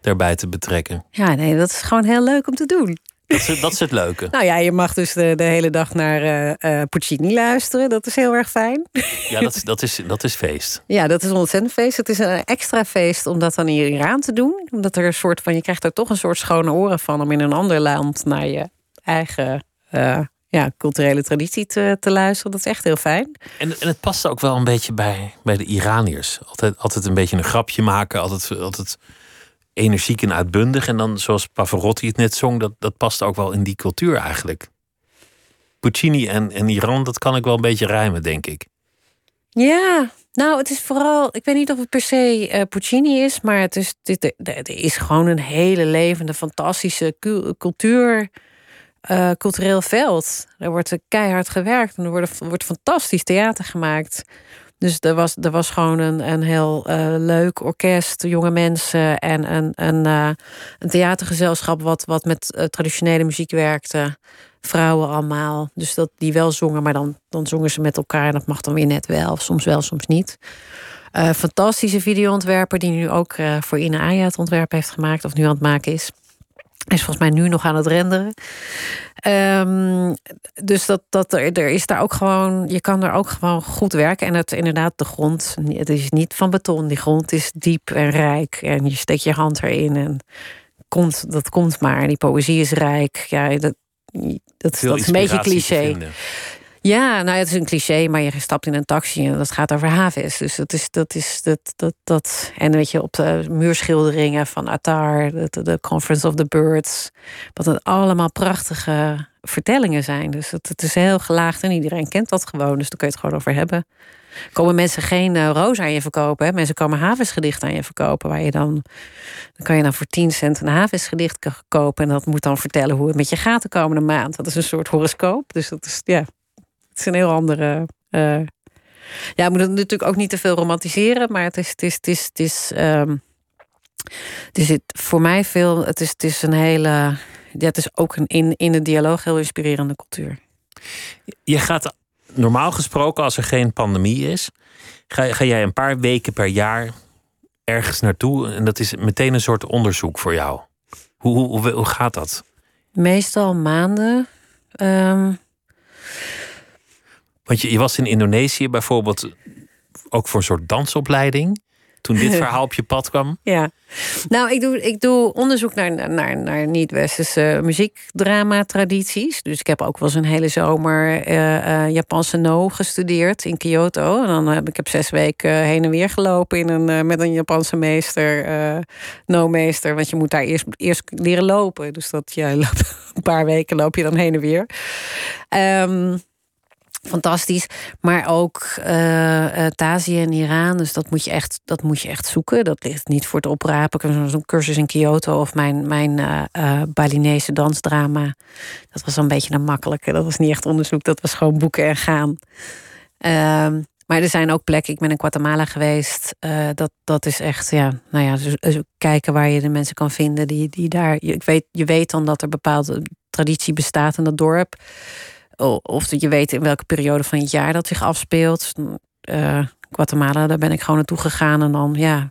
daarbij te betrekken. Ja, nee, dat is gewoon heel leuk om te doen. Dat is, dat is het leuke. (laughs) nou ja, je mag dus de, de hele dag naar uh, Puccini luisteren. Dat is heel erg fijn. ja, dat, dat, is, dat is feest. Ja, dat is een ontzettend feest. Het is een extra feest om dat dan in Iran te doen. Omdat er een soort van, je krijgt er toch een soort schone oren van om in een ander land naar je eigen uh, ja, culturele traditie te, te luisteren. Dat is echt heel fijn. En, en het past ook wel een beetje bij, bij de Iraniërs. Altijd, altijd een beetje een grapje maken, altijd, altijd energiek en uitbundig. En dan, zoals Pavarotti het net zong, dat, dat past ook wel in die cultuur eigenlijk. Puccini en, en Iran, dat kan ik wel een beetje rijmen, denk ik. Ja, nou, het is vooral, ik weet niet of het per se uh, Puccini is, maar het is, dit, er is gewoon een hele levende, fantastische cultuur uh, cultureel veld. Er wordt keihard gewerkt en er wordt, wordt fantastisch theater gemaakt. Dus er was, er was gewoon een, een heel uh, leuk orkest, jonge mensen en een, een, een theatergezelschap wat, wat met traditionele muziek werkte. Vrouwen allemaal. Dus dat die wel zongen, maar dan, dan zongen ze met elkaar. En dat mag dan weer net wel, soms wel, soms niet. fantastische videoontwerper die nu ook voor Ina Aya het ontwerp heeft gemaakt, of nu aan het maken is is volgens mij nu nog aan het renderen. Um, dus dat, dat er, er is daar ook gewoon, je kan er ook gewoon goed werken. En het inderdaad, de grond, het is niet van beton. Die grond is diep en rijk. En je steekt je hand erin en komt, dat komt maar. Die poëzie is rijk. Ja, dat, dat, dat is een beetje cliché. Ja, nou, het is een cliché, maar je stapt in een taxi en dat gaat over havens. Dus dat is dat. Is, dat, dat, dat. En weet je, op de muurschilderingen van Attar, de, Conference of the Birds, wat het allemaal prachtige vertellingen zijn. Dus het, het, is heel gelaagd en iedereen kent dat gewoon. Dus daar kun je het gewoon over hebben. Komen mensen geen uh, roos aan je verkopen? Mensen komen havensgedicht aan je verkopen. Waar je dan, dan kan je dan voor 10 cent een havensgedicht kopen. En dat moet dan vertellen hoe het met je gaat de komende maand. Dat is een soort horoscoop. Dus dat is ja, het is een heel andere. Uh, ja, we moeten natuurlijk ook niet te veel romantiseren, maar het is, het is, het is, het is, um, het is voor mij veel. Het is, het is een hele. Ja, het is ook een in, in de dialoog heel inspirerende cultuur. Je gaat normaal gesproken, als er geen pandemie is, ga, ga jij een paar weken per jaar ergens naartoe. En dat is meteen een soort onderzoek voor jou. Hoe, hoe, hoe gaat dat? Meestal maanden. Um, want je, je was in Indonesië bijvoorbeeld ook voor een soort dansopleiding. Toen dit (laughs) verhaal op je pad kwam? Ja, nou, ik doe, ik doe onderzoek naar, naar, naar niet-westerse muziekdrama-tradities. Dus ik heb ook wel eens een hele zomer uh, uh, Japanse no gestudeerd in Kyoto. En dan heb ik heb zes weken heen en weer gelopen in een, uh, met een Japanse meester, no-meester. Want je moet daar eerst, eerst leren lopen. Dus dat ja, (laughs) een paar weken loop je dan heen en weer. Um, fantastisch. Maar ook uh, Tazi en Iran. Dus dat moet, je echt, dat moet je echt zoeken. Dat ligt niet voor het oprapen. Zo'n cursus in Kyoto of mijn, mijn uh, Balinese dansdrama. Dat was een beetje een makkelijke. Dat was niet echt onderzoek. Dat was gewoon boeken en gaan. Uh, maar er zijn ook plekken. Ik ben in Guatemala geweest. dat, dat is echt, ja, nou ja, dus, dus kijken waar je de mensen kan vinden die, die daar. Je weet, je weet dan dat er bepaalde traditie bestaat in dat dorp of dat je weet in welke periode van het jaar dat zich afspeelt. Uh, Guatemala, daar ben ik gewoon naartoe gegaan. En dan, ja,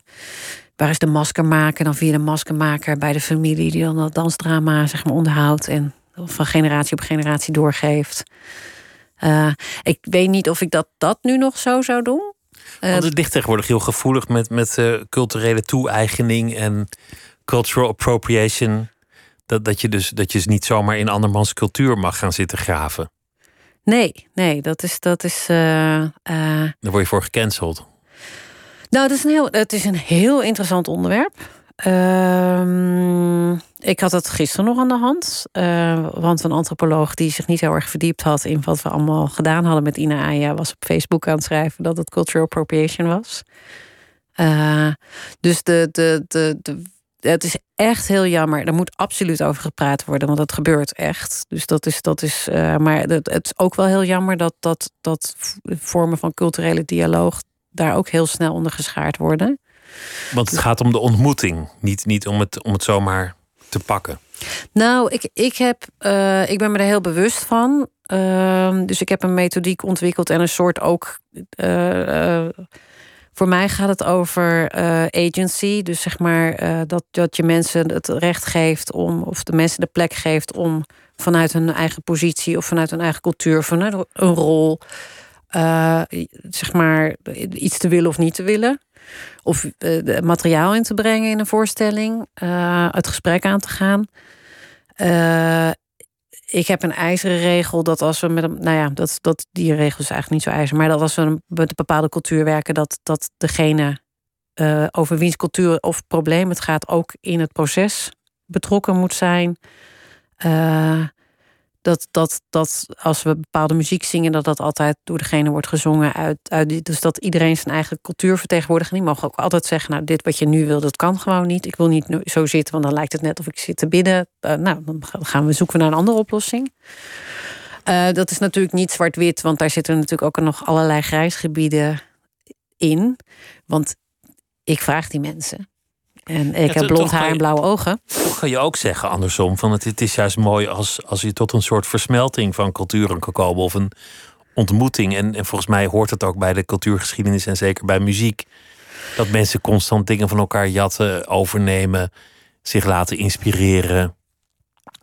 waar is de maskermaker? Dan via de maskermaker bij de familie die dan dat dansdrama zeg maar, onderhoudt. En van generatie op generatie doorgeeft. Uh, ik weet niet of ik dat, dat nu nog zo zou doen. Uh, Want het ligt tegenwoordig heel gevoelig met, met culturele toe-eigening en cultural appropriation. Dat, dat, je dus, dat je dus niet zomaar in andermans cultuur mag gaan zitten graven. Nee, nee, dat is. Dat is uh. Daar word je voor gecanceld. Nou, dat is een heel, het is een heel interessant onderwerp. Uh, ik had het gisteren nog aan de hand. Uh, want een antropoloog die zich niet heel erg verdiept had in wat we allemaal gedaan hadden met Ina Aya, was op Facebook aan het schrijven dat het cultural appropriation was. Uh, dus de, de, de, de, het is echt heel jammer. Er moet absoluut over gepraat worden, want dat gebeurt echt. Dus dat is, dat is uh, maar het, het, is ook wel heel jammer dat, dat, dat vormen van culturele dialoog daar ook heel snel onder geschaard worden. Want het gaat om de ontmoeting, niet, niet om, het, om het zomaar te pakken. Nou, ik, ik, heb, uh, ik ben me er heel bewust van. Uh, dus ik heb een methodiek ontwikkeld en een soort ook. Uh, voor mij gaat het over agency. Dus zeg maar dat, dat je mensen het recht geeft om, of de mensen de plek geeft om vanuit hun eigen positie of vanuit hun eigen cultuur, vanuit een rol, zeg maar iets te willen of niet te willen of uh, materiaal in te brengen in een voorstelling, uh, het gesprek aan te gaan. Uh, ik heb een ijzeren regel dat als we met een, nou ja, dat, dat die regel is eigenlijk niet zo ijzer, maar dat als we met een bepaalde cultuur werken, dat, dat degene over wiens cultuur of probleem het gaat ook in het proces betrokken moet zijn dat, dat, dat als we bepaalde muziek zingen, dat dat altijd door degene wordt gezongen uit, uit dus dat iedereen zijn eigen cultuur vertegenwoordigt. En die mogen ook altijd zeggen: Nou, dit wat je nu wil, dat kan gewoon niet. Ik wil niet zo zitten, want dan lijkt het net of ik zit te bidden. Uh, nou, dan gaan we zoeken naar een andere oplossing. Uh, dat is natuurlijk niet zwart-wit, want daar zitten natuurlijk ook nog allerlei grijsgebieden in. Want ik vraag die mensen. En ik heb blond haar en blauwe ogen. Toch kan je ook zeggen andersom. Van het, het is juist mooi als, als je tot een soort versmelting van culturen kan komen. Of een ontmoeting. En, en volgens mij hoort het ook bij de cultuurgeschiedenis en zeker bij muziek. Dat mensen constant dingen van elkaar jatten, overnemen, zich laten inspireren.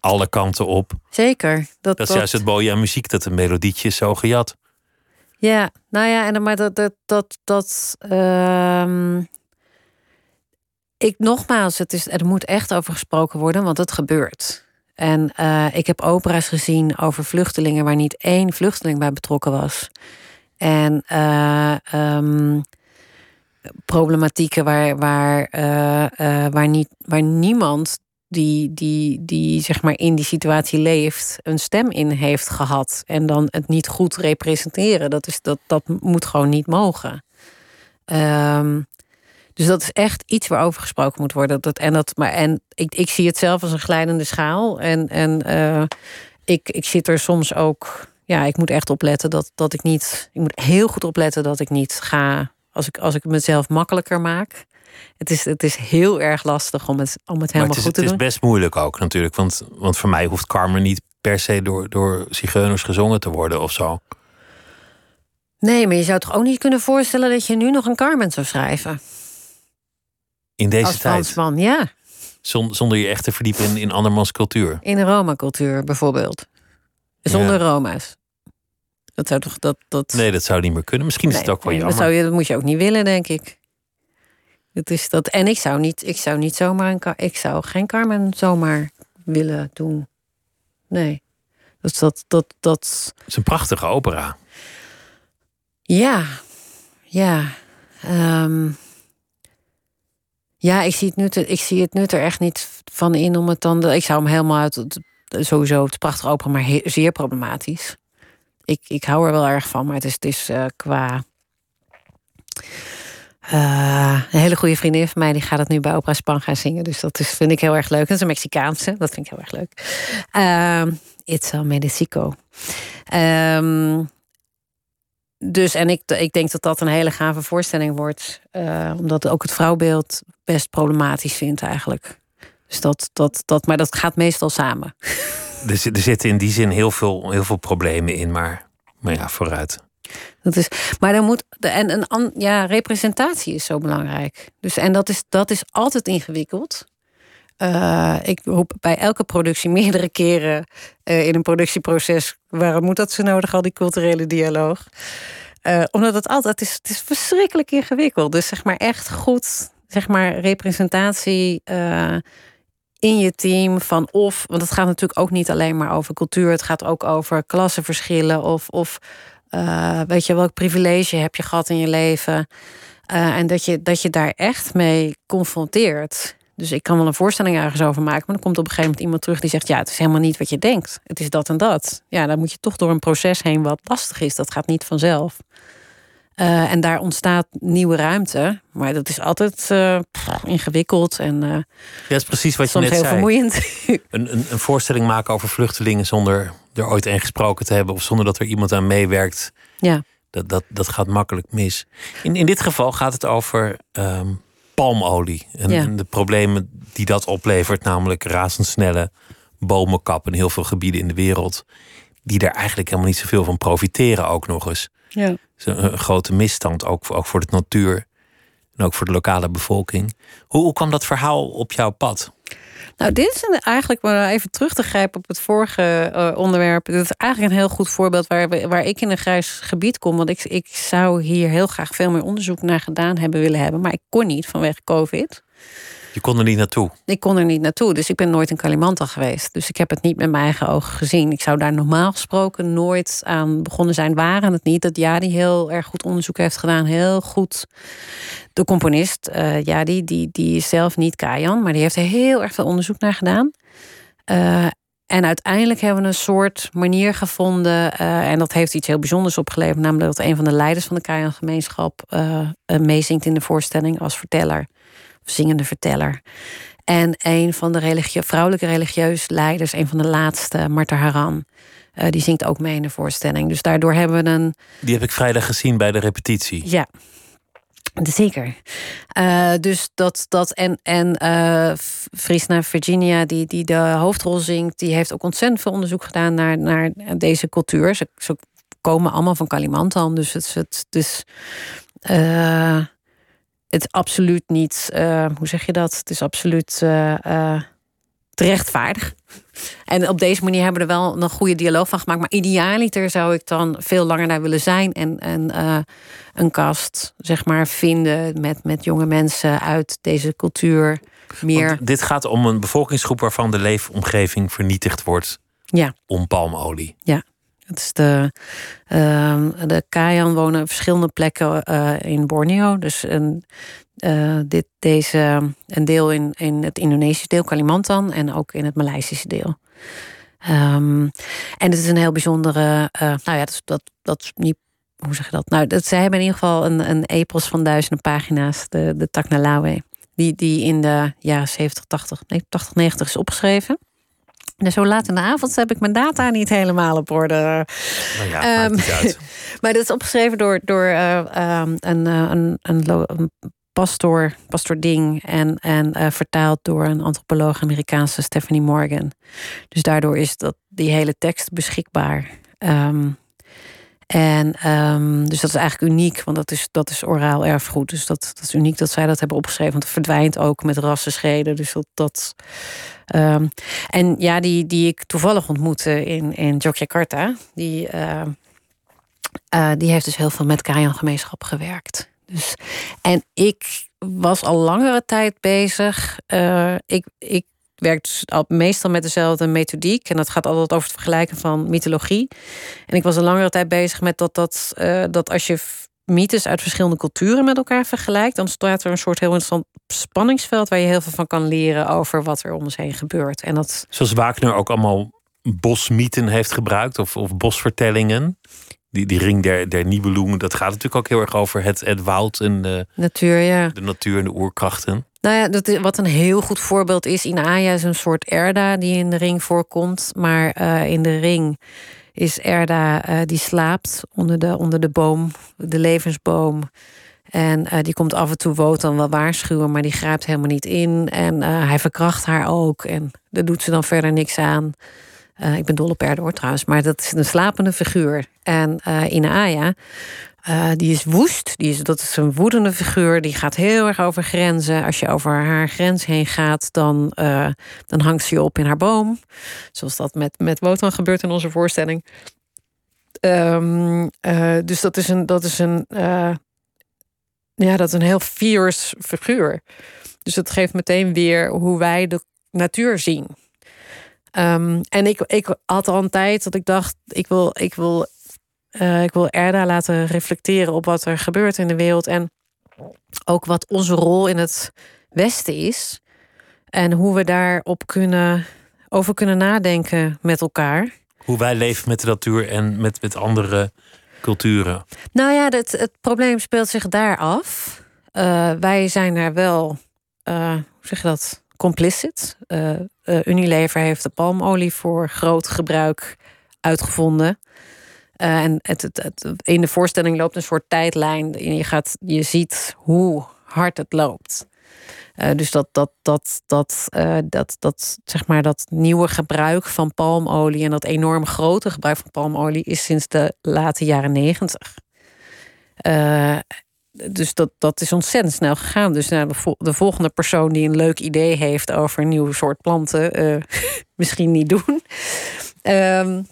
Alle kanten op. Zeker. Dat, dat is juist het mooie aan muziek, dat een melodietje is zo gejat. Ja, nou ja, en maar dat, dat, dat, dat uh ik nogmaals, het is, er moet echt over gesproken worden, want het gebeurt. En uh, ik heb opera's gezien over vluchtelingen waar niet één vluchteling bij betrokken was. En uh, um, problematieken waar, waar, uh, waar, niet, waar niemand die, die, die zeg maar in die situatie leeft, een stem in heeft gehad. En dan het niet goed representeren. Dat, is, dat, dat moet gewoon niet mogen. Um, dus dat is echt iets waarover gesproken moet worden. Dat, en dat, maar, en ik, ik zie het zelf als een glijdende schaal. En, en uh, ik, ik zit er soms ook. Ja, ik moet echt opletten dat, dat ik niet. Ik moet heel goed opletten dat ik niet ga. Als ik, als ik mezelf makkelijker maak. Het is, het is heel erg lastig om het, om het helemaal goed te doen. Het is best moeilijk ook natuurlijk. Want, want voor mij hoeft Carmen niet per se door, door zigeuners gezongen te worden of zo. Nee, maar je zou toch ook niet kunnen voorstellen dat je nu nog een Carmen zou schrijven? In deze Als tijd? Fransman, ja. Zonder je echt te verdiepen in, in andermans cultuur? In de Roma-cultuur bijvoorbeeld. Zonder ja. Roma's. Dat zou toch... Dat, dat... Nee, dat zou niet meer kunnen. Misschien is het ook wel nee, jammer. Dat, zou je, dat moet je ook niet willen, denk ik. Het is dat, en ik zou niet, ik zou niet zomaar een, ik zou geen Carmen zomaar willen doen. Nee. Dus dat, dat, dat... Het is een prachtige opera. Ja, ja. Um, ja, ik zie, het nut, ik zie het nut er echt niet van in om het dan. Ik zou hem helemaal uit. Sowieso, het is prachtig open, maar zeer problematisch. Ik, ik hou er wel erg van, maar het is, het is uh, qua. Uh, een hele goede vriendin van mij die gaat het nu bij Opera Span gaan zingen. Dus dat is, vind ik heel erg leuk. Dat is een Mexicaanse. Dat vind ik heel erg leuk. Uh, It's a Medicico. Um, dus en ik, ik denk dat dat een hele gave voorstelling wordt. Uh, omdat ook het vrouwbeeld best problematisch vindt eigenlijk. Dus dat, dat, dat, maar dat gaat meestal samen. (laughs) Er, er zitten in die zin heel veel, heel veel problemen in, maar, maar ja, vooruit. Dat is, maar dan moet. En een, ja, representatie is zo belangrijk. Dus, en dat is, dat is altijd ingewikkeld. Uh, ik roep bij elke productie (laughs) meerdere keren uh, in een productieproces. Waarom moet dat zo nodig, al die culturele dialoog? Uh, omdat het altijd het is, het is verschrikkelijk ingewikkeld. Dus zeg maar echt goed, zeg maar representatie in je team van of, want het gaat natuurlijk ook niet alleen maar over cultuur, het gaat ook over klassenverschillen of, of uh, weet je welk privilege heb je gehad in je leven. Uh, en dat je, dat je daar echt mee confronteert. Dus ik kan wel een voorstelling ergens over maken, maar dan komt op een gegeven moment iemand terug die zegt: Ja, het is helemaal niet wat je denkt. Het is dat en dat. Ja, dan moet je toch door een proces heen wat lastig is. Dat gaat niet vanzelf. Uh, en daar ontstaat nieuwe ruimte. Maar dat is altijd uh, ingewikkeld en. Uh, ja, dat is precies wat je net heel zei. vermoeiend. (laughs) Een, een, een, voorstelling maken over vluchtelingen zonder er ooit een gesproken te hebben of zonder dat er iemand aan meewerkt. Ja. Dat, dat, dat gaat makkelijk mis. In, in dit geval gaat het over um, palmolie en, Ja. en de problemen die dat oplevert, namelijk razendsnelle bomenkap in heel veel gebieden in de wereld, die daar eigenlijk helemaal niet zoveel van profiteren ook nog eens. Ja. Het is een, een grote misstand, ook, ook voor de natuur en ook voor de lokale bevolking. Hoe, hoe kwam dat verhaal op jouw pad? Nou, dit is eigenlijk, maar even terug te grijpen op het vorige eh, onderwerp. Dit is eigenlijk een heel goed voorbeeld waar, we- waar ik in een grijs gebied kom. Want ik, ik zou hier heel graag veel meer onderzoek naar gedaan hebben willen hebben. Maar ik kon niet vanwege COVID. Je kon er niet naartoe. Ik kon er niet naartoe, dus ik ben nooit in Kalimantan geweest. Dus ik heb het niet met mijn eigen ogen gezien. Ik zou daar normaal gesproken nooit aan begonnen zijn. Waren het niet dat Jadi heel erg goed onderzoek heeft gedaan. Heel goed. De componist, eh Jadi, die, die is zelf niet Kajan, maar die heeft er heel erg veel onderzoek naar gedaan. Eh, en uiteindelijk hebben we een soort manier gevonden. eh, en dat heeft iets heel bijzonders opgeleverd. Namelijk dat een van de leiders van de Kajan-gemeenschap eh, meezingt in de voorstelling als verteller. Zingende verteller. En een van de religie vrouwelijke religieus leiders, een van de laatste, Marta Haran. eh, die zingt ook mee in de voorstelling. Dus daardoor hebben we een. Die heb ik vrijdag gezien bij de repetitie. Ja. Zeker. Eh, dus dat, dat en, en eh Frisna Virginia, die, die de hoofdrol zingt, die heeft ook ontzettend veel onderzoek gedaan naar, naar deze cultuur. Ze, ze komen allemaal van Kalimantan, dus het, het, dus, het absoluut niet, eh, hoe zeg je dat? Het is absoluut eh, eh, terechtvaardig. En op deze manier hebben we er wel een goede dialoog van gemaakt. Maar idealiter zou ik dan veel langer naar willen zijn. En, en een kast, zeg maar, vinden met, met jonge mensen uit deze cultuur. Meer. Want dit gaat om een bevolkingsgroep waarvan de leefomgeving vernietigd wordt Ja. om palmolie. Ja. De, ehm, de Kayan wonen op verschillende plekken eh, in Borneo. Dus een, eh, dit, deze, een deel in, in het Indonesische deel, Kalimantan, en ook in het Maleisische deel. Ehm, en het is een heel bijzondere. eh, nou ja, dat, dat, dat niet. Hoe zeg je dat? Nou, dat, zij hebben in ieder geval een, een epos van duizenden pagina's, de, de Taknalawe. Die, die in de jaren 70, 80, nee, 80, 90 is opgeschreven. En zo laat in de avond heb ik mijn data niet helemaal op orde. Nou ja, Ehm, uit. (laughs) Maar dat is opgeschreven door, door eh, ehm, een, eh, een, een, een pastoor, pastor Ding. En, en eh, vertaald door een antropoloog Amerikaanse Stephanie Morgan. Dus daardoor is dat, die hele tekst beschikbaar. Ehm, en ehm, dus dat is eigenlijk uniek, want dat is, dat is oraal erfgoed. Dus dat, dat is uniek dat zij dat hebben opgeschreven. Want het verdwijnt ook met rassenscheden. Dus dat. dat ehm, en ja, die, die ik toevallig ontmoette in, in Yogyakarta, die, ehm, eh, die heeft dus heel veel met Kayan-gemeenschap gewerkt. Dus, en ik was al langere tijd bezig. Eh, ik, ik werk dus al meestal met dezelfde methodiek. En dat gaat altijd over het vergelijken van mythologie. En ik was al langere tijd bezig met dat, dat, eh, dat als je mythes uit verschillende culturen met elkaar vergelijkt, dan staat er een soort heel interessant spanningsveld waar je heel veel van kan leren over wat er om ons heen gebeurt. En dat Zoals Wagner ook allemaal bosmythen heeft gebruikt, of, of bosvertellingen. Die, die ring der, der Nibelungen, dat gaat natuurlijk ook heel erg over het, het woud en de, natuur, ja. de natuur en de oerkrachten. Nou ja, dat, wat een heel goed voorbeeld is. Inaya is een soort Erda die in de ring voorkomt. Maar eh, in de ring is Erda eh, die slaapt onder de, onder de boom, de levensboom. En eh, die komt af en toe Wotan wel waarschuwen, maar die grijpt helemaal niet in. En hij verkracht haar ook. En daar doet ze dan verder niks aan. Ik ben dol op Erda hoor trouwens, maar dat is een slapende figuur. En Inaya, eh, die is woest. Die is, dat is een woedende figuur. Die gaat heel erg over grenzen. Als je over haar grens heen gaat, dan, eh, dan hangt ze je op in haar boom. Zoals dat met, met Wotan gebeurt in onze voorstelling. Ehm, eh, dus dat is een, dat is een, ja, dat is een heel fierce figuur. Dus dat geeft meteen weer hoe wij de natuur zien. Ehm, en ik, ik had al een tijd dat ik dacht, ik wil, ik wil, uh, ik wil Erda laten reflecteren op wat er gebeurt in de wereld. En ook wat onze rol in het Westen is. En hoe we daarop kunnen, over kunnen nadenken met elkaar. Hoe wij leven met de natuur en met, met andere culturen. Nou ja, het, het probleem speelt zich daar af. Uh, wij zijn er wel, uh, hoe zeg je dat, complicit. Uh, Unilever heeft de palmolie voor groot gebruik uitgevonden. En het, het, in de voorstelling loopt een soort tijdlijn. Je, gaat, je ziet hoe hard het loopt. Uh, dus dat, dat, dat, dat, uh, dat, dat, zeg maar, dat nieuwe gebruik van palmolie en dat enorm grote gebruik van palmolie is sinds de late jaren negentig. Uh, dus dat, dat is ontzettend snel gegaan. Dus nou, de, de, volgende persoon die een leuk idee heeft over een nieuw soort planten, (laughs) misschien niet doen. Um,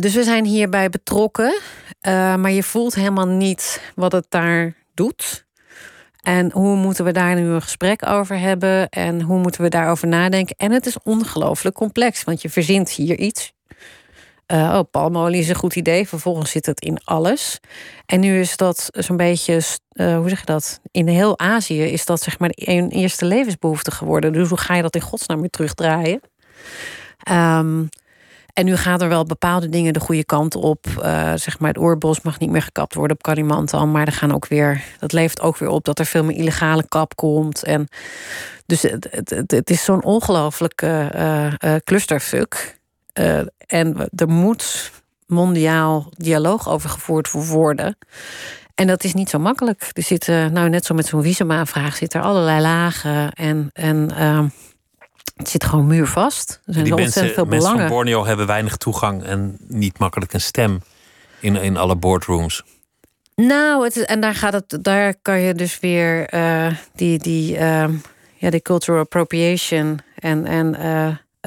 dus we zijn hierbij betrokken. maar je voelt helemaal niet wat het daar doet. En hoe moeten we daar nu een gesprek over hebben? En hoe moeten we daarover nadenken? En het is ongelooflijk complex, want je verzint hier iets. Uh, oh, palmolie is een goed idee. Vervolgens zit het in alles. En nu is dat zo'n beetje, hoe zeg je dat? In heel Azië is dat zeg maar een eerste levensbehoefte geworden. Dus hoe ga je dat in godsnaam weer terugdraaien? Um, en nu gaan er wel bepaalde dingen de goede kant op. Uh, zeg maar, het oorbos mag niet meer gekapt worden op Kalimantan. Maar er gaan ook weer, dat levert ook weer op dat er veel meer illegale kap komt. En dus het, het, is zo'n ongelooflijke uh, clusterfuck. en er moet mondiaal dialoog over gevoerd worden. En dat is niet zo makkelijk. Er zitten, nou net zo met zo'n visumaanvraag, zitten er allerlei lagen. En, en ehm, het zit gewoon muurvast. Er zijn Die ontzettend veel mensen van Borneo hebben weinig toegang en niet makkelijk een stem in, in alle boardrooms. Nou, het, en daar, gaat het, daar kan je dus weer uh, die, die, uh, ja, die cultural appropriation en, en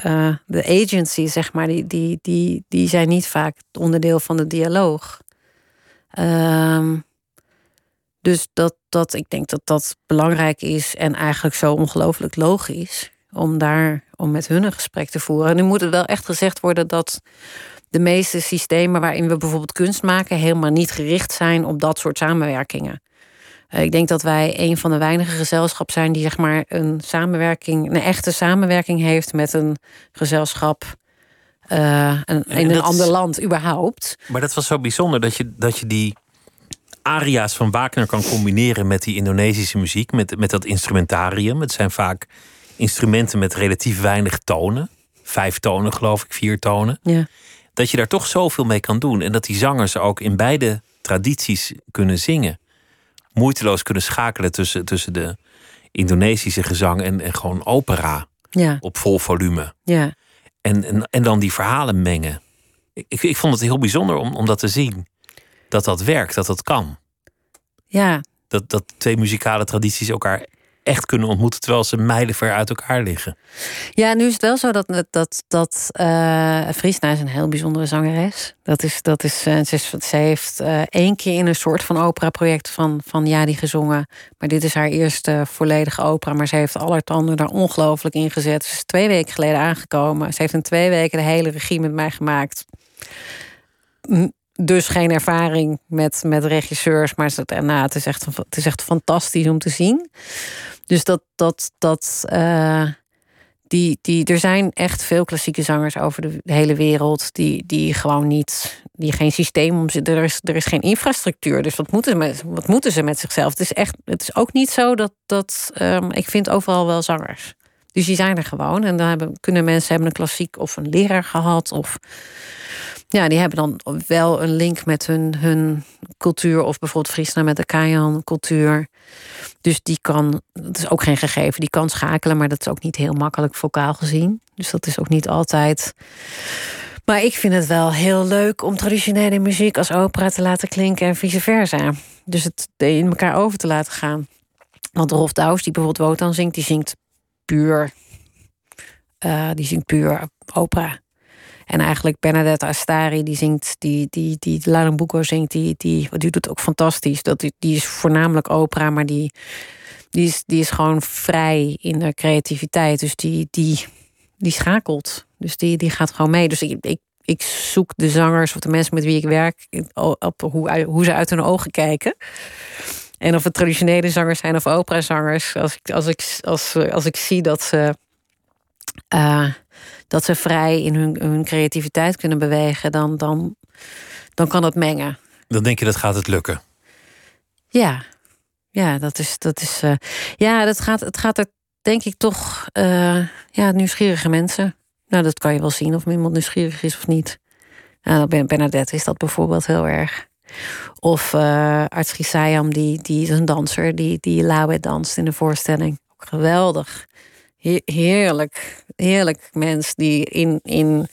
uh, de agency, zeg maar, die, die, die, die zijn niet vaak onderdeel van de dialoog. Um, dus dat, dat, ik denk dat dat belangrijk is en eigenlijk zo ongelooflijk logisch om daar om met hun een gesprek te voeren. En nu moet het wel echt gezegd worden dat de meeste systemen waarin we bijvoorbeeld kunst maken, helemaal niet gericht zijn op dat soort samenwerkingen. Uh, ik denk dat wij een van de weinige gezelschappen zijn die zeg maar een samenwerking, een echte samenwerking heeft met een gezelschap. Uh, een, in een ander is, land überhaupt. Maar dat was zo bijzonder dat je, dat je die aria's van Wagner kan combineren met die Indonesische muziek, met, met dat instrumentarium. Het zijn vaak instrumenten met relatief weinig tonen. Vijf tonen, geloof ik, vier tonen. Ja. Dat je daar toch zoveel mee kan doen. En dat die zangers ook in beide tradities kunnen zingen. Moeiteloos kunnen schakelen tussen, tussen de Indonesische gezang en, en gewoon opera. Ja. Op vol volume. Ja. En, en, en dan die verhalen mengen. Ik, ik vond het heel bijzonder om, om dat te zien. Dat dat werkt, dat dat kan. Ja. Dat, dat twee muzikale tradities elkaar echt kunnen ontmoeten terwijl ze mijlenver uit elkaar liggen. Ja, nu is het wel zo dat, dat, dat uh, Friesna is een heel bijzondere zangeres. Dat is, dat is, uh, ze, ze heeft uh, één keer in een soort van opera-project van, van Jadi gezongen. Maar dit is haar eerste volledige opera. Maar ze heeft alle tanden daar ongelooflijk in gezet. Ze is twee weken geleden aangekomen. Ze heeft in twee weken de hele regie met mij gemaakt dus geen ervaring met, met regisseurs. Maar het, nou, het, is echt, het is echt fantastisch om te zien. Dus dat. dat, dat uh, die, die, er zijn echt veel klassieke zangers over de, hele wereld. die, die gewoon niet. die geen systeem om. Er is, er is geen infrastructuur. Dus wat moeten, ze met, wat moeten ze met zichzelf? Het is, echt, het is ook niet zo dat. dat um, ik vind overal wel zangers. Dus die zijn er gewoon. En dan hebben, kunnen mensen hebben een klassiek of een leraar gehad. Of ja, die hebben dan wel een link met hun, hun cultuur. Of bijvoorbeeld Friesna met de Kajan-cultuur. Dus die kan, dat is ook geen gegeven, die kan schakelen. Maar dat is ook niet heel makkelijk vocaal gezien. Dus dat is ook niet altijd. Maar ik vind het wel heel leuk om traditionele muziek als opera te laten klinken en vice versa. Dus het in elkaar over te laten gaan. Want Rolf Douws, die bijvoorbeeld Wotan zingt, die zingt puur. Uh, die zingt puur opera. En eigenlijk Bernadette Astari, die zingt, die, die, die Larambuco zingt, die, die, die doet ook fantastisch. Dat, die is voornamelijk opera, maar die, die is, die is gewoon vrij in de creativiteit. Dus die, die, die schakelt. Dus die, die gaat gewoon mee. Dus ik, ik, ik zoek de zangers of de mensen met wie ik werk op hoe, hoe ze uit hun ogen kijken. En of het traditionele zangers zijn of operazangers. Als ik, als ik, als, als ik zie dat ze, uh, dat ze vrij in hun, hun creativiteit kunnen bewegen, dan, dan, dan kan het mengen. Dan denk je dat gaat het lukken? Ja, ja, dat is. Dat is uh, ja, dat gaat, het gaat er denk ik toch. Uh, ja, nieuwsgierige mensen. Nou, dat kan je wel zien of iemand nieuwsgierig is of niet. Nou, Bernadette is dat bijvoorbeeld heel erg. Of uh, Arts die, die is een danser, die, die Lawe danst in de voorstelling. Geweldig. heerlijk, heerlijk mens die in, in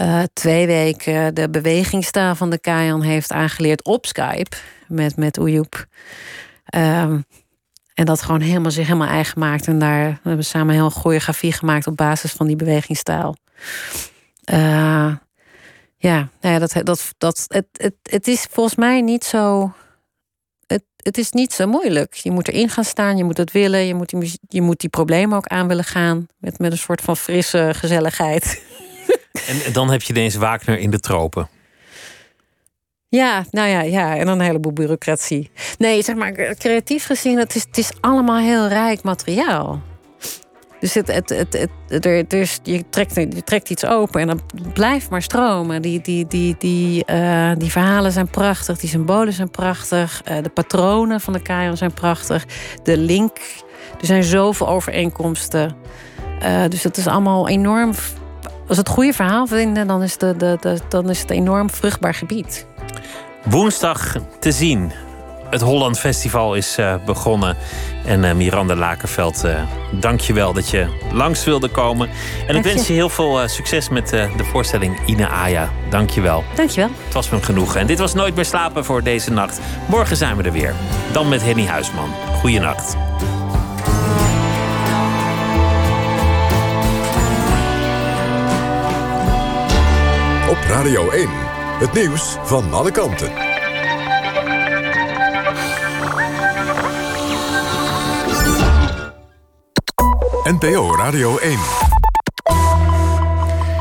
uh, twee weken de bewegingstaal van de Kajan heeft aangeleerd op Skype met, met Oejoep. Um, en dat gewoon helemaal zich helemaal eigen maakt. En daar hebben we samen heel choreografie gemaakt op basis van die bewegingstijl. Uh, ja, nou ja, dat, dat, dat, het, het, het is volgens mij niet zo. Het, het is niet zo moeilijk. Je moet erin gaan staan, je moet het willen, je moet die, je moet die problemen ook aan willen gaan. Met, met een soort van frisse gezelligheid. (laughs) En dan heb je ineens Wagner in de tropen. Ja, nou ja, ja, en dan een heleboel bureaucratie. Nee, zeg maar, creatief gezien, het is, het is allemaal heel rijk materiaal. Dus het, het, het, er, dus je, trekt, je trekt iets open en dan blijft maar stromen. Die, die, die, die, uh, die verhalen zijn prachtig, die symbolen zijn prachtig. Uh, de patronen van de Kajon zijn prachtig. De link, er zijn zoveel overeenkomsten. Uh, dus het is allemaal enorm. Als het goede verhaal vinden, dan is, de, de, de, dan is het een enorm vruchtbaar gebied. Woensdag te zien. Het Holland Festival is uh, begonnen. En uh, Miranda Lakerveld, uh, dank je wel dat je langs wilde komen. En ik wens je heel veel succes met de voorstelling Ine Aya. Dank je wel. Dank je wel. Het was me genoegen. En dit was Nooit meer slapen voor deze nacht. Morgen zijn we er weer. Dan met Henny Huisman. Goeienacht. Op Radio 1. Het nieuws van alle kanten. NPO Radio 1.